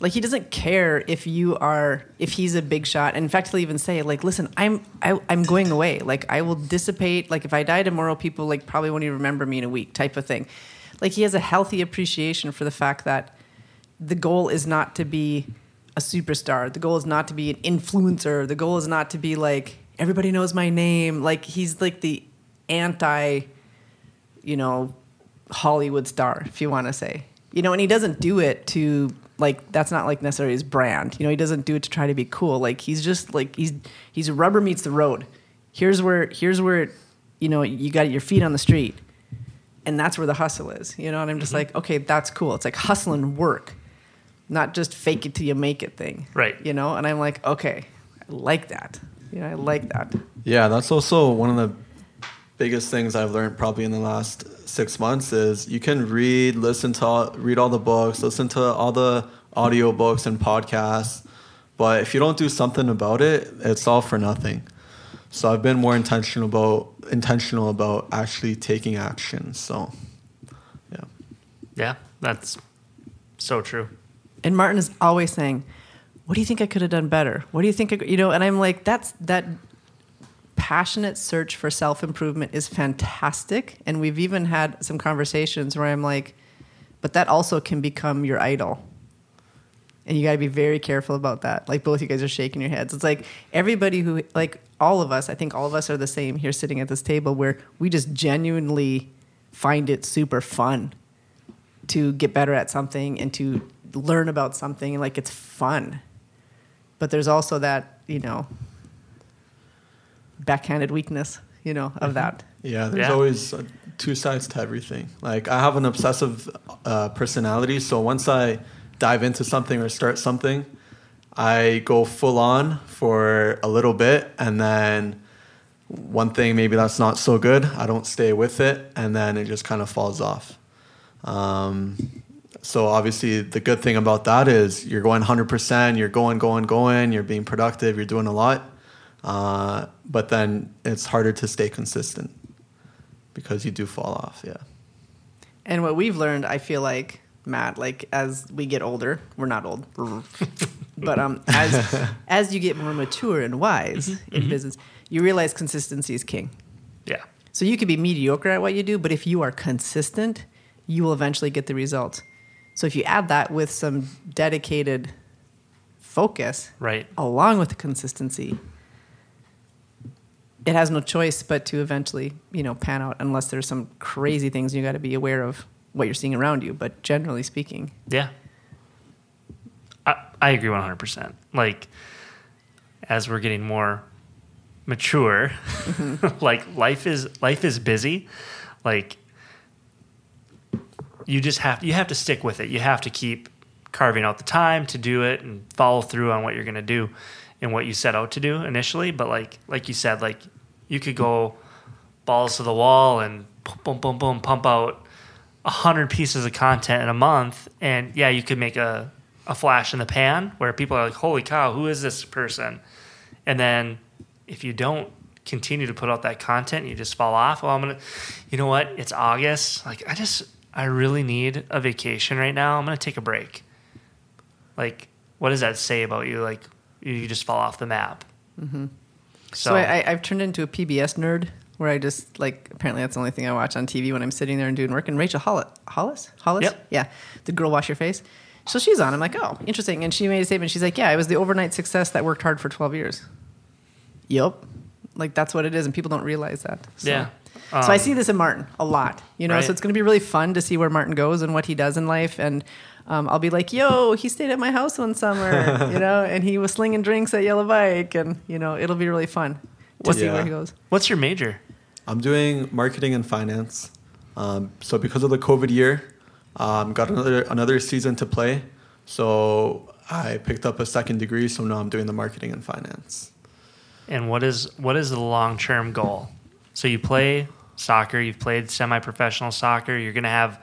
Like he doesn't care if you are if he's a big shot. And in fact, he'll even say like, "Listen, I'm I, I'm going away. Like I will dissipate. Like if I die tomorrow, people like probably won't even remember me in a week." Type of thing. Like he has a healthy appreciation for the fact that the goal is not to be a superstar. The goal is not to be an influencer. The goal is not to be like everybody knows my name. Like he's like the anti, you know, Hollywood star, if you want to say. You know, and he doesn't do it to like that's not like necessarily his brand. You know, he doesn't do it to try to be cool. Like he's just like he's he's rubber meets the road. Here's where here's where you know you got your feet on the street, and that's where the hustle is. You know, and I'm just mm-hmm. like, okay, that's cool. It's like hustle and work, not just fake it till you make it thing. Right. You know, and I'm like, okay, I like that. You know, I like that. Yeah, that's also one of the biggest things I've learned probably in the last six months is you can read, listen to, all, read all the books, listen to all the audio books and podcasts, but if you don't do something about it, it's all for nothing. So I've been more intentional about intentional about actually taking action. So, yeah. Yeah, that's so true. And Martin is always saying, "What do you think I could have done better? What do you think I, you know?" And I'm like, "That's that passionate search for self improvement is fantastic." And we've even had some conversations where I'm like, "But that also can become your idol." And you got to be very careful about that. Like both you guys are shaking your heads. It's like everybody who like all of us, I think all of us are the same here sitting at this table where we just genuinely find it super fun to get better at something and to learn about something like it's fun but there's also that you know backhanded weakness you know of that Yeah, there's Yeah. always uh, two sides to everything. Like I have an obsessive uh, personality, so once I dive into something or start something, I go full on for a little bit, and then one thing maybe that's not so good, I don't stay with it, and then it just kind of falls off. Um, so obviously, the good thing about that is you're going 100%, you're going, going, going, you're being productive, you're doing a lot, uh, but then it's harder to stay consistent because you do fall off. Yeah. and what we've learned i feel like matt like as we get older we're not old but um as as you get more mature and wise in business you realize consistency is king Yeah. So you could be mediocre at what you do, but if you are consistent, you will eventually get the results. So if you add that with some dedicated focus Right. along with the consistency, it has no choice but to eventually, you know, pan out unless there's some crazy things you got to be aware of what you're seeing around you, but generally speaking, Yeah. I, I agree 100%. Like, as we're getting more mature, mm-hmm. like life is life is busy. Like, you just have you have to stick with it. You have to keep carving out the time to do it and follow through on what you're going to do and what you set out to do initially. But like like you said, like you could go balls to the wall and boom boom boom boom pump out a hundred pieces of content in a month, and yeah, you could make a a flash in the pan where people are like, "Holy cow, who is this person?" And then if you don't continue to put out that content, you just fall off. Well, I'm gonna, you know what? It's August. Like I just, I really need a vacation right now. I'm gonna take a break. Like, what does that say about you? Like, you, just fall off the map. Mm-hmm. So, I, I, I've turned into a PBS nerd where I just like apparently that's the only thing I watch on TV when I'm sitting there and doing work. And Rachel Hollis, Hollis, Hollis, Yep. yeah, the girl wash your face. So she's on. I'm like, oh, interesting. And she made a statement. She's like, yeah, it was the overnight success that worked hard for 12 years. Yep, like that's what it is, and people don't realize that. So. Yeah. so I Um, see this in Martin a lot, you know. Right. So it's going to be really fun to see where Martin goes and what he does in life, and um, I'll be like, "Yo, he stayed at my house one summer, you know, and he was slinging drinks at Yellow Bike, and you know, it'll be really fun to What's- see Yeah. where he goes." What's your major? I'm doing marketing and finance. Um, so because of the COVID year, um, got another another season to play. So I picked up a second degree. So now I'm doing the marketing and finance. And what is what is the long term goal? So you play soccer, you've played semi professional soccer, you're gonna have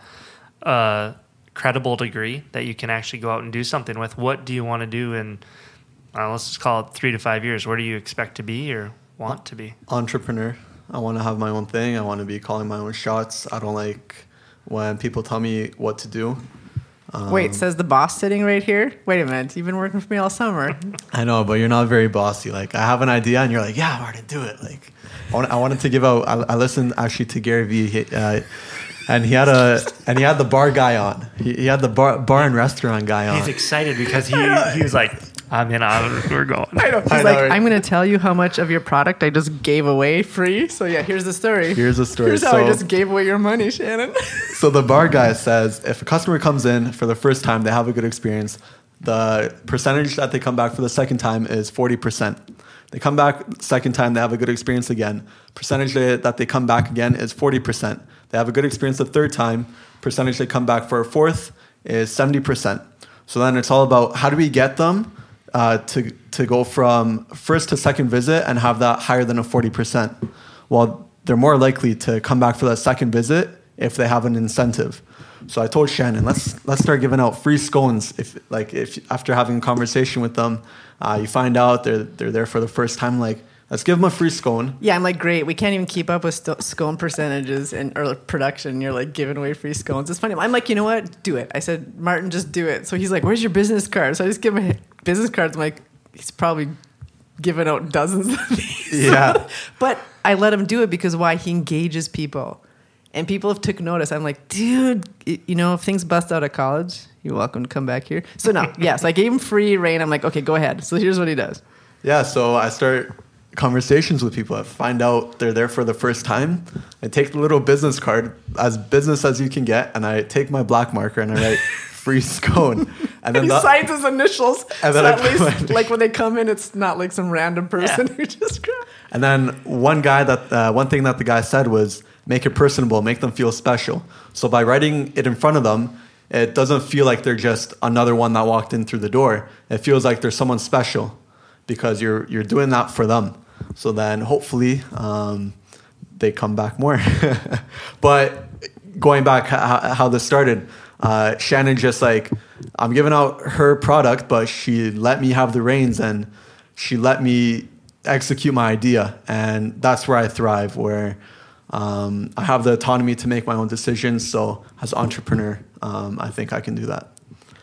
a credible degree that you can actually go out and do something with. What do you want to do in uh, let's just call it three to five years? Where do you expect to be or want to be? Entrepreneur. I want to have my own thing. I want to be calling my own shots. I don't like when people tell me what to do. Wait, says the boss sitting right here. Wait a minute, you've been working for me all summer. I know, but you're not very bossy. Like I have an idea, and you're like, "Yeah, Martin, do it." Like I, want, I wanted to give out. I, I listened actually to Gary Vee, he, uh, and he had a and he had the bar guy on. He, he had the bar bar and restaurant guy on. He's excited because he he was like, I'm in on we're going. I know. He's I know, like, right? I'm going to tell you how much of your product I just gave away free. So yeah, here's the story. Here's the story. Here's how I just gave away your money, Shannon. So the bar guy says if a customer comes in for the first time, they have a good experience. The percentage that they come back for the second time is 40%. They come back second time, they have a good experience again. Percentage that they come back again is 40%. They have a good experience the third time. Percentage they come back for a fourth is 70%. So then it's all about how do we get them uh, to, to go from first to second visit and have that higher than a 40%. Well, they're more likely to come back for that second visit if they have an incentive. So I told Shannon, let's let's start giving out free scones. If like if after having a conversation with them, uh, you find out they're they're there for the first time, like let's give them a free scone. yeah, I'm like, great. We can't even keep up with st- scone percentages and or production. You're like giving away free scones. It's funny. I'm like, you know what? Do it. I said, Martin, just do it. So he's like, where's your business card? So I just give him a business cards. I'm like, he's probably giving out dozens of these. Yeah. but I let him do it because why? He engages people. And people have took notice. I'm like, dude, you know, if things bust out of college, you're welcome to come back here. So no, yes, I gave him free reign. I'm like, okay, go ahead. So here's what he does. Yeah, so I start conversations with people. I find out they're there for the first time. I take the little business card, as business as you can get, and I take my black marker and I write free scone. And then he the- signs his initials. And so then at least, like when they come in, it's not like some random person who just. And then one guy that uh, one thing that the guy said was make it personable, make them feel special. So by writing it in front of them, it doesn't feel like they're just another one that walked in through the door. It feels like there's someone special because you're you're doing that for them. So then hopefully um, they come back more. but going back how, how this started, uh, Shannon just like I'm giving out her product, but she let me have the reins and she let me execute my idea, and that's where I thrive. Where um, I have the autonomy to make my own decisions. So as entrepreneur, um, I think I can do that.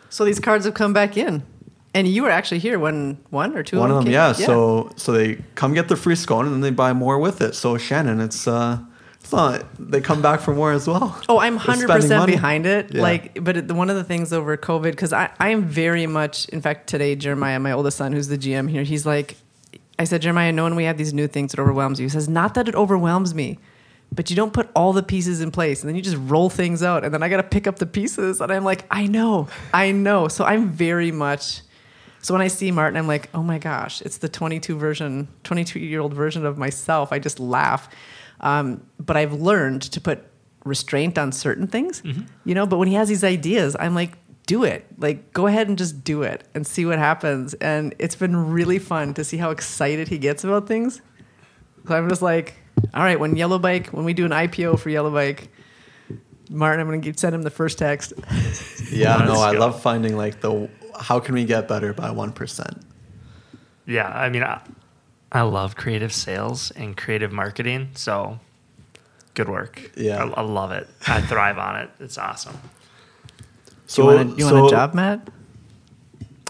So these cards have come back in, and you were actually here when one or two. One of them, came? yeah. So so they come get the free scone and then they buy more with it. So Shannon, it's uh, it's not they come back for more as well. Oh, I'm hundred percent behind it. Yeah. Like, but it, one of the things over COVID, because I, I am very much. In fact, today Jeremiah, my oldest son, who's the GM here, he's like, I said, Jeremiah, knowing we have these new things, it overwhelms you. He says, not that it overwhelms me, but you don't put all the pieces in place, and then you just roll things out, and then I got to pick up the pieces, and I'm like, I know, I know. So I'm very much. So when I see Martin, I'm like, oh my gosh, it's the 22 version, 22 year old version of myself. I just laugh. Um, but I've learned to put restraint on certain things, you know. But when he has these ideas, I'm like, do it. Like, go ahead and just do it and see what happens. And it's been really fun to see how excited he gets about things. So I'm just like, all right, when Yellow Bike, when we do an IPO for Yellow Bike, Martin, I'm going to send him the first text. Yeah, Let's no, I love finding like the how can we get better by one percent. Yeah, I mean, I, I love creative sales and creative marketing. So, good work. Yeah. I, I love it. I thrive on it. It's awesome. you want a, you want a job, Matt?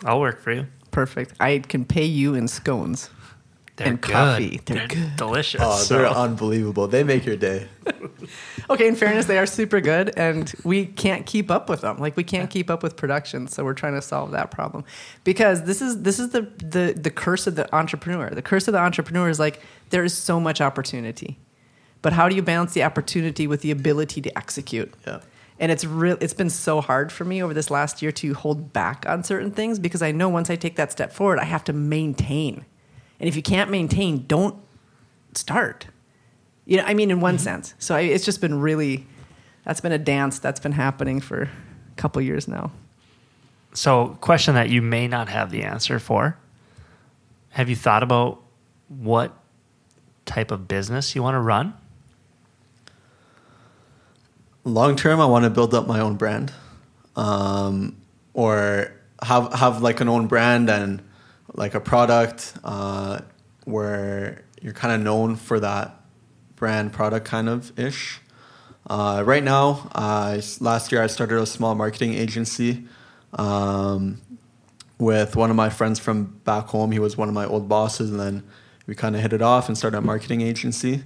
I'll work for you. Perfect. I can pay you in scones. They're And good. coffee. They're good. delicious. Oh, so- they're unbelievable. They make your day. Okay, in fairness, they are super good, and we can't keep up with them. Like we can't keep up with production, so we're trying to solve that problem. Because this is this is the the the curse of the entrepreneur. The curse of the entrepreneur is like there is so much opportunity, but how do you balance the opportunity with the ability to execute? Yeah. And it's real. It's been so hard for me over this last year to hold back on certain things because I know once I take that step forward, I have to maintain. And if you can't maintain, don't start. You know, I mean, in one sense. So I, it's just been really, that's been a dance that's been happening for a couple years now. So, question that you may not have the answer for. Have you thought about what type of business you want to run? long term i want to build up my own brand um, or have have like an own brand and like a product uh, where you're kind of known for that brand product kind of ish Uh, right now, uh, last year I started a small marketing agency um, with one of my friends from back home. He was one of my old bosses, and then we kind of hit it off and started a marketing agency.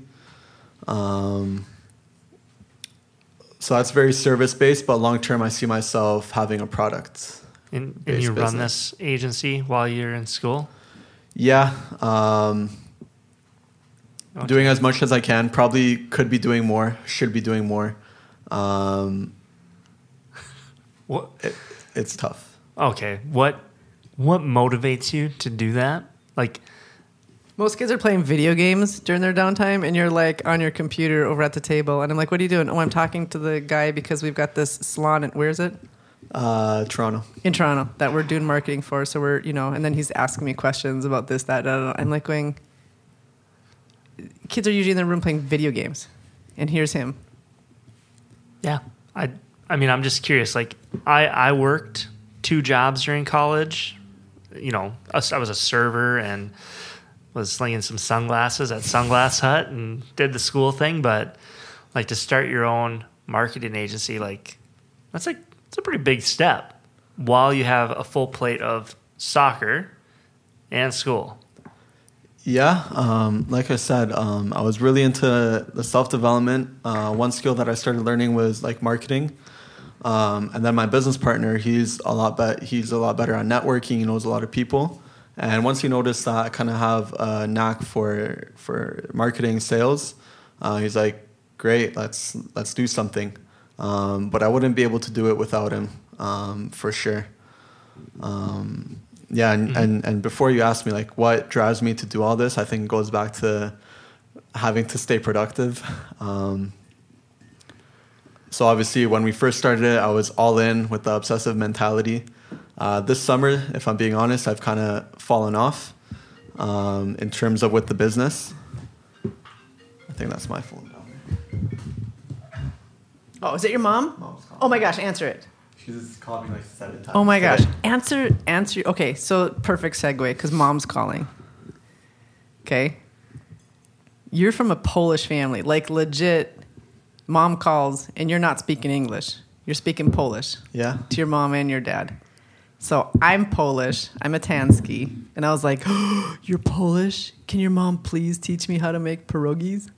Um, so that's very service based, but long term, I see myself having a product. And, and Based you run business. this agency while you're in school? Yeah, um, Okay. doing as much as I can. Probably could be doing more. Should be doing more. Um, What? it, it's tough. Okay. What what motivates you to do that? Like Most kids are playing video games during their downtime, and you're like on your computer over at the table. And I'm like, "What are you doing?" Oh, I'm talking to the guy because we've got this salon. And where is it? Uh, Toronto. In Toronto that we're doing marketing for. So we're, you know, and then he's asking me questions about this, that, da, da, da. I'm like going. Kids are usually in their room playing video games, and here's him. Yeah, I I mean, I'm just curious. Like, I I worked two jobs during college. You know, I was I was a server and was slinging some sunglasses at Sunglass Hut and did the school thing. But like to start your own marketing agency, like that's like it's a pretty big step. While you have a full plate of soccer and school. Yeah, um, like I said, um, I was really into the self development. Uh, one skill that I started learning was like marketing, um, and then my business partner, he's a lot bet he's a lot better on networking. He knows a lot of people, and once he noticed that I kind of have a knack for for marketing sales, uh, he's like, "Great, let's let's do something." Um, but I wouldn't be able to do it without him, um, for sure. Um, yeah, and, and, and before you ask me like what drives me to do all this, I think it goes back to having to stay productive. Um, so obviously, when we first started it, I was all in with the obsessive mentality. Uh, this summer, if I'm being honest, I've kind of fallen off um, in terms of with the business. I think that's my phone. Oh, is it your mom? Mom's calling. Oh my gosh, answer it. She's called me like seven times. Oh my gosh. Answer, answer. Okay, so perfect segue because mom's calling. Okay. You're from a Polish family. Like legit, mom calls and you're not speaking English. You're speaking Polish Yeah. to your mom and your dad. So I'm Polish. I'm a Tansky. And I was like, You're Polish? Can your mom please teach me how to make pierogies?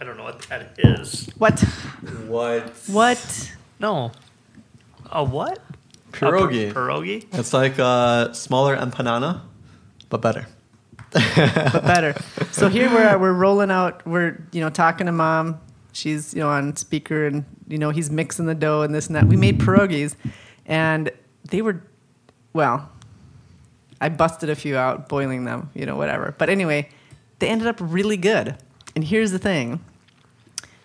I don't know what that is. What? What? What? No. A what? Pierogi. A pir- pierogi? It's like a smaller empanada, but better. but better. So here we're uh, we're rolling out. We're you know talking to mom. She's you know on speaker and you know he's mixing the dough and this and that. We made pierogies, and they were, well, I busted a few out boiling them. You know whatever. But anyway, they ended up really good. And here's the thing.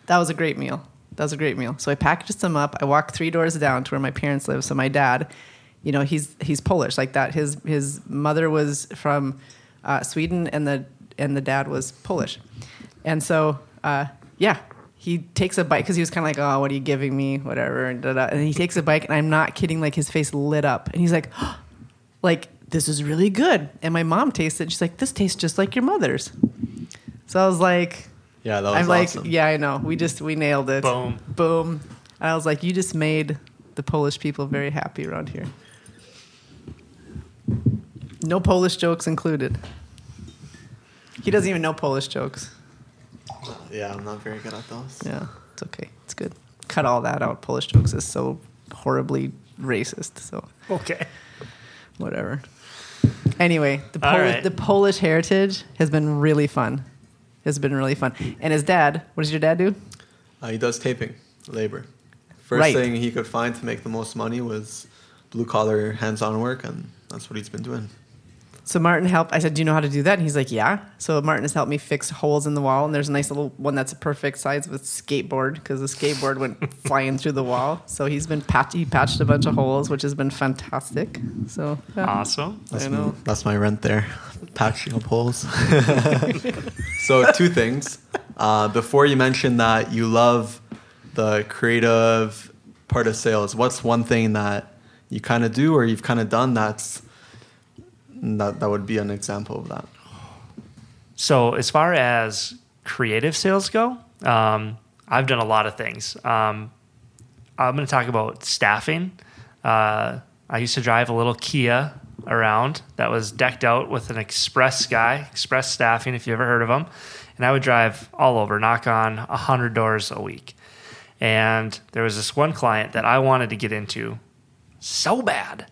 That was a great meal. That was a great meal. So I packaged them up. I walked three doors down to where my parents live. So my dad, you know, he's he's Polish like that. His his mother was from uh, Sweden, and the and the dad was Polish, and so uh, yeah, he takes a bite because he was kind of like, oh, what are you giving me, whatever, and, and he takes a bite, and I'm not kidding, like his face lit up, and he's like, like this is really good, and my mom tasted, it, she's like, this tastes just like your mother's. So I was like, Yeah, that was I'm like, yeah, I know. We just we nailed it. Boom. Boom. And I was like, you just made the Polish people very happy around here. No Polish jokes included. He doesn't even know Polish jokes. Yeah, I'm not very good at those. Yeah, it's okay. It's good. Cut all that out. Polish jokes is so horribly racist. So Okay. whatever. Anyway, the All Poli- right. the Polish heritage has been really fun. Has been really fun. And his dad, what does your dad do? Uh, he does taping, labor. First Right. thing he could find to make the most money was blue collar, hands on work, and that's what he's been doing. So Martin helped. I said, "Do you know how to do that?" And he's like, "Yeah." So Martin has helped me fix holes in the wall, and there's a nice little one that's a perfect size with skateboard because the skateboard went flying through the wall. So he's been patch. He patched a bunch of holes, which has been fantastic. So yeah. Awesome. That's, I know. m- that's my rent there, patching up holes. so two things. Uh, before you mentioned that you love the creative part of sales, what's one thing that you kind of do or you've kind of done that's that that would be an example of that? So as far as creative sales go, um, I've done a lot of things. Um, I'm going to talk about staffing. Uh, I used to drive a little Kia around that was decked out with an express guy, express staffing, if you ever heard of them. And I would drive all over, knock on 100 doors a week. And there was this one client that I wanted to get into so bad.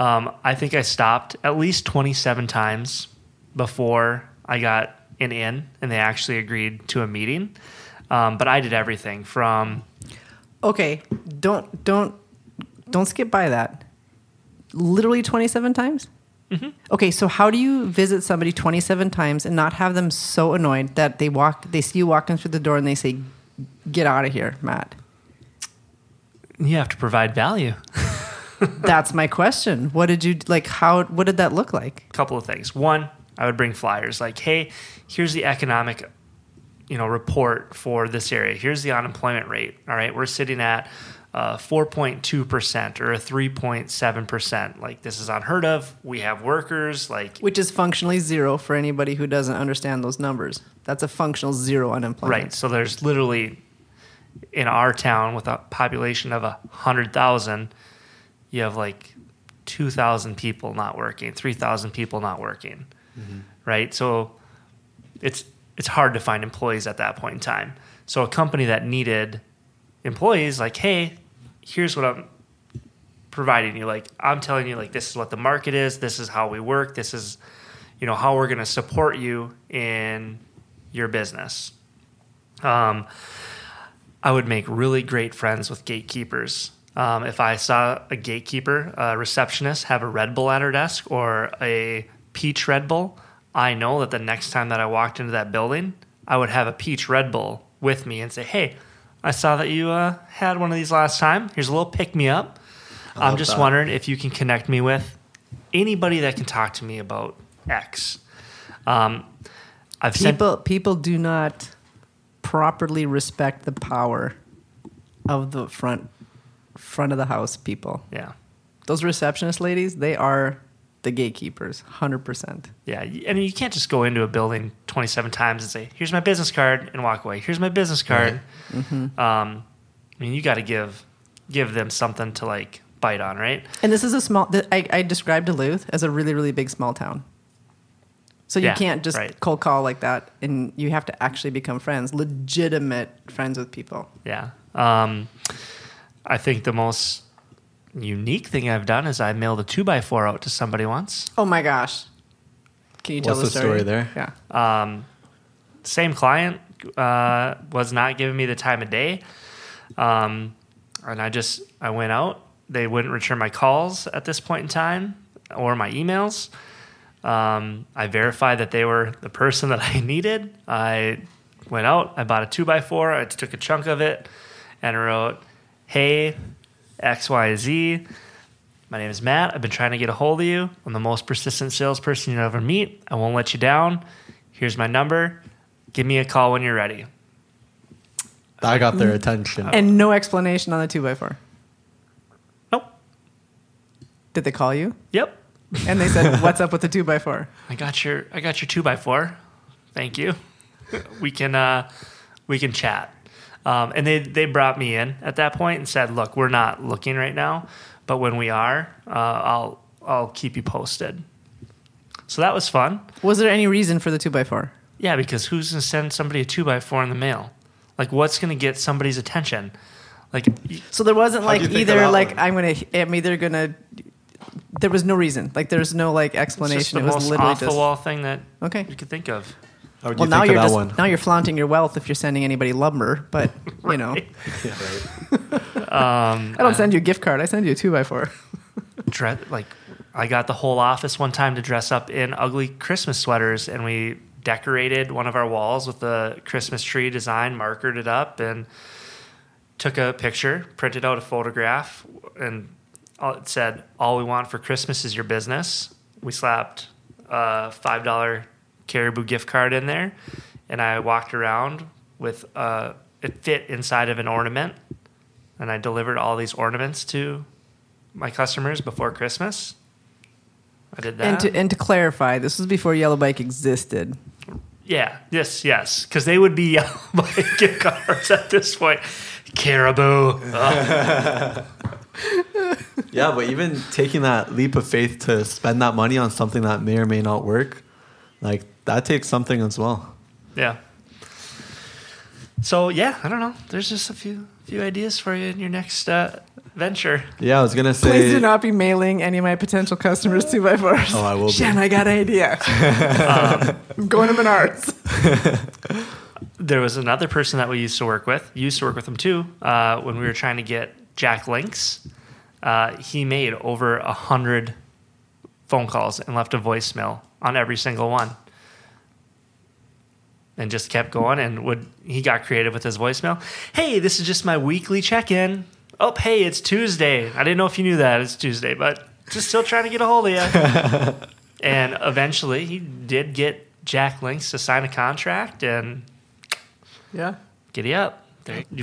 Um, I think I stopped at least 27 times before I got an in and they actually agreed to a meeting. Um, but I did everything from Okay, don't don't don't skip by that. Literally 27 times? Okay, so how do you visit somebody 27 times and not have them so annoyed that they walk they see you walking through the door and they say get out of here, Matt? you have to provide value. That's my question. What did you like how what did that look like? A couple of things. One, I would bring flyers like, "Hey, here's the economic, you know, report for this area. Here's the unemployment rate. All right, we're sitting at uh, 4.2% or a 3.7%. Like this is unheard of. We have workers like Which is functionally zero for anybody who doesn't understand those numbers. That's a functional zero unemployment. Right. So there's literally in our town with a population of a hundred thousand, you have like two thousand people not working, three thousand people not working. Right. So it's it's hard to find employees at that point in time. So a company that needed employees, like, hey, here's what I'm providing you. Like I'm telling you, like this is what the market is. This is how we work. This is, you know, how we're going to support you in your business. Um, I would make really great friends with gatekeepers. Um, if I saw a gatekeeper, a receptionist, have a Red Bull at her desk or a peach Red Bull, I know that the next time that I walked into that building, I would have a peach Red Bull with me and say, "Hey, I saw that you uh, had one of these last time. Here's a little pick me up. I'm just that. wondering if you can connect me with anybody that can talk to me about X." Um, I've sent People people do not properly respect the power of the front front of the house people. yeah. Those receptionist ladies, they are the gatekeepers, 100%. Yeah, and you can't just go into a building 27 times and say, "Here's my business card," and walk away. Here's my business card. Um, I mean, you got to give give them something to like bite on, right? And this is a small I, I described Duluth as a really really big small town. So you Yeah, can't just right. cold call like that and you have to actually become friends, legitimate friends with people. Yeah. Um, I think the most unique thing I've done is I mailed a two by four out to somebody once. Oh my gosh. Can you tell What's the the story there? Yeah. Um, same client uh, was not giving me the time of day, um, and I just I went out. They wouldn't return my calls at this point in time or my emails. Um, I verified that they were the person that I needed. I went out. I bought a two by four. I took a chunk of it and wrote, "Hey, XYZ, My name is Matt. I've been trying to get a hold of you. I'm the most persistent salesperson you'll ever meet. I won't let you down. Here's my number. Give me a call when you're ready. I got their attention. And no explanation on the 2 by 4 Nope. Did they call you? Yep. And they said, "What's up with the 2 by 4 I got your I got your two by four. Thank you. we can uh, we can chat. Um, and they they brought me in at that point and said, "Look, we're not looking right now, but when we are, uh, I'll I'll keep you posted." So that was fun. Was there any reason for the 2 by 4 Yeah, because who's gonna send somebody a two by four in the mail? Like, what's gonna get somebody's attention? Like, So there wasn't like you think of either like one? I'm gonna I'm either gonna. There was no reason. Like there's no like it's just explanation. the It was most literally off the just wall thing that okay. you could think of. How would Well, you now think you're of that just one? now you're flaunting your wealth if you're sending anybody lumber, but you know Um, I don't send you a gift card. I send you a two by four. dress like I got the whole office one time to dress up in ugly Christmas sweaters and we decorated one of our walls with a Christmas tree design, markered it up and took a picture, printed out a photograph and all- it said all we want for Christmas is your business. We slapped a $5 caribou gift card in there and I walked around with uh it fit inside of an ornament and I delivered all these ornaments to my customers before Christmas. I did that. And to and to clarify, this was before Yellow Bike existed. Yeah, yes, yes, because they would be Yellow Bike gift cards at this point. Caribou. Ugh. Yeah, but even taking that leap of faith to spend that money on something that may or may not work, like that takes something as well. Yeah. So yeah, I don't know. There's just a few few ideas for you in your next uh, venture. Yeah, I was gonna say. Please do not be mailing any of my potential customers two by fours. Oh, I will be. Shan, I got an idea. I'm going to Menards. There was another person that we used to work with. Used to work with him too. Uh, when we were trying to get Jack Links, uh, he made over a hundred phone calls and left a voicemail on every single one, and just kept going. And would he got creative with his voicemail? Hey, this is just my weekly check-in. Oh, hey, it's Tuesday. I didn't know if you knew that it's Tuesday, but just still trying to get a hold of you. and eventually, he did get Jack Links to sign a contract and Yeah. Giddy up.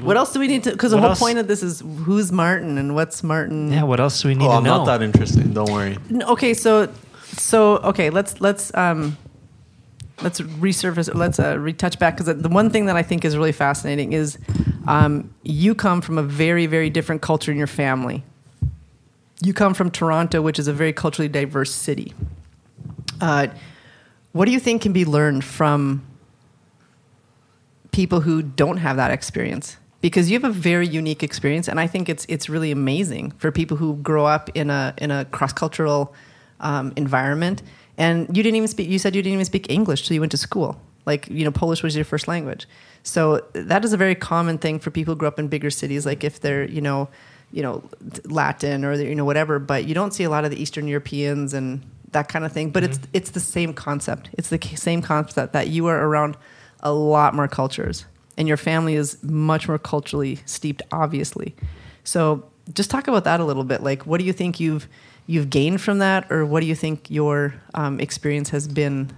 What else do we need to? Because the whole else? point of this is who's Martin and what's Martin. Yeah, what else do we need Oh, to I'm know? not that interesting. Don't worry. Okay, so so okay, let's let's um let's resurface. Let's uh, retouch back because the one thing that I think is really fascinating is um, you come from a very very different culture in your family. You come from Toronto, which is a very culturally diverse city. Uh, what do you think can be learned from people who don't have that experience? Because you have a very unique experience, and I think it's it's really amazing for people who grow up in a in a cross cultural um, environment. And you didn't even speak. You said you didn't even speak English till you went to school. Like you know, Polish was your first language. So that is a very common thing for people who grow up in bigger cities. Like if they're you know, you know, Latin or you know whatever. But you don't see a lot of the Eastern Europeans and that kind of thing. But it's mm-hmm. it's the same concept. It's the same concept that you are around a lot more cultures, and your family is much more culturally steeped, obviously. So just talk about that a little bit. Like, what do you think you've you've gained from that, or what do you think your um, experience has been?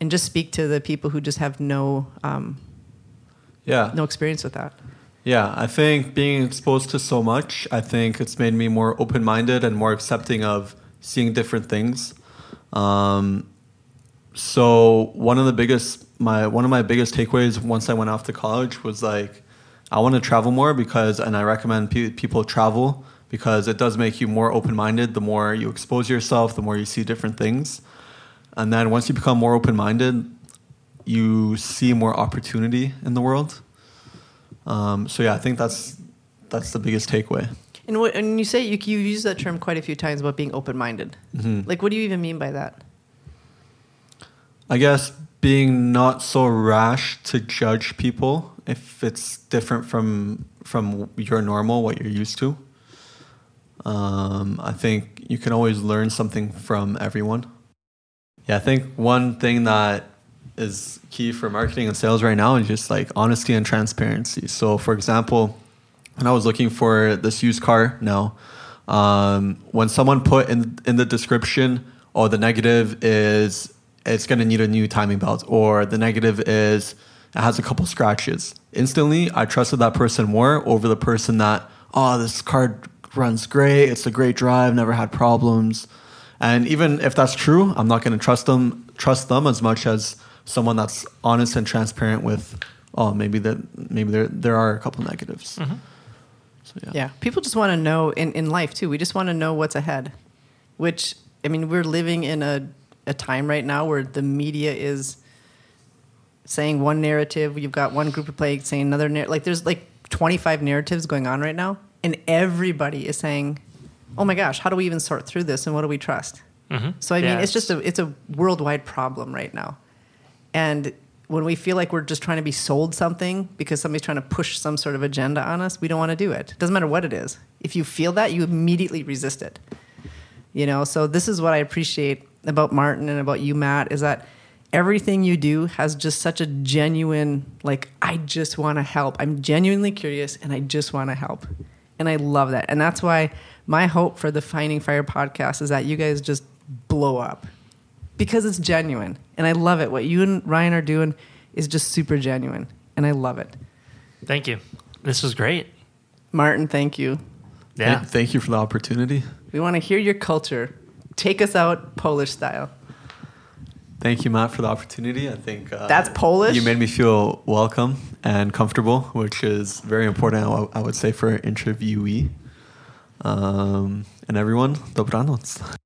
And just speak to the people who just have no um, Yeah. no experience with that. Yeah, I think being exposed to so much, I think it's made me more open minded and more accepting of seeing different things. Um, so one of the biggest my one of my biggest takeaways once I went off to college was like I want to travel more because and I recommend pe- people travel because it does make you more open minded. The more you expose yourself, the more you see different things, and then once you become more open minded, you see more opportunity in the world. Um, so yeah, I think that's that's the biggest takeaway. And what, and you say you you use that term quite a few times about being open minded. Like, what do you even mean by that? I guess being not so rash to judge people if it's different from from your normal, what you're used to. Um, I think you can always learn something from everyone. Yeah, I think one thing that is key for marketing and sales right now is just like honesty and transparency. So, for example, when I was looking for this used car now, um, when someone put in in the description, oh, the negative is it's going to need a new timing belt, or the negative is it has a couple scratches. Instantly, I trusted that person more over the person that, oh, this car runs great, it's a great drive, never had problems. And even if that's true, I'm not going to trust them trust them as much as someone that's honest and transparent with, oh, maybe that maybe there there are a couple negatives. Mm-hmm. So yeah. Yeah, people just want to know in, in life too. We just want to know what's ahead, which I mean, we're living in a, a time right now where the media is saying one narrative. You've got one group of playing saying another narrative. Like there's like 25 narratives going on right now, and everybody is saying, "Oh my gosh, how do we even sort through this? And what do we trust?" Mhm. So I mean, Yeah, it's just a it's a worldwide problem right now, and when we feel like we're just trying to be sold something because somebody's trying to push some sort of agenda on us, we don't want to do it. Doesn't matter what it is. If you feel that, you immediately resist it. You know, so this is what I appreciate about Martin and about you, Matt, is that everything you do has just such a genuine, like, I just want to help. I'm genuinely curious and I just want to help. And I love that. And that's why my hope for the Finding Fire podcast is that you guys just blow up because it's genuine. And I love it. What you and Ryan are doing is just super genuine. And I love it. Thank you. This was great. Martin, thank you. Yeah. Thank, thank you for the opportunity. We want to hear your culture. Take us out Polish style. Thank you, Matt, for the opportunity. I think uh, That's Polish? You made me feel welcome and comfortable, which is very important. I would say for an interviewee. Um, and everyone, dobranoc.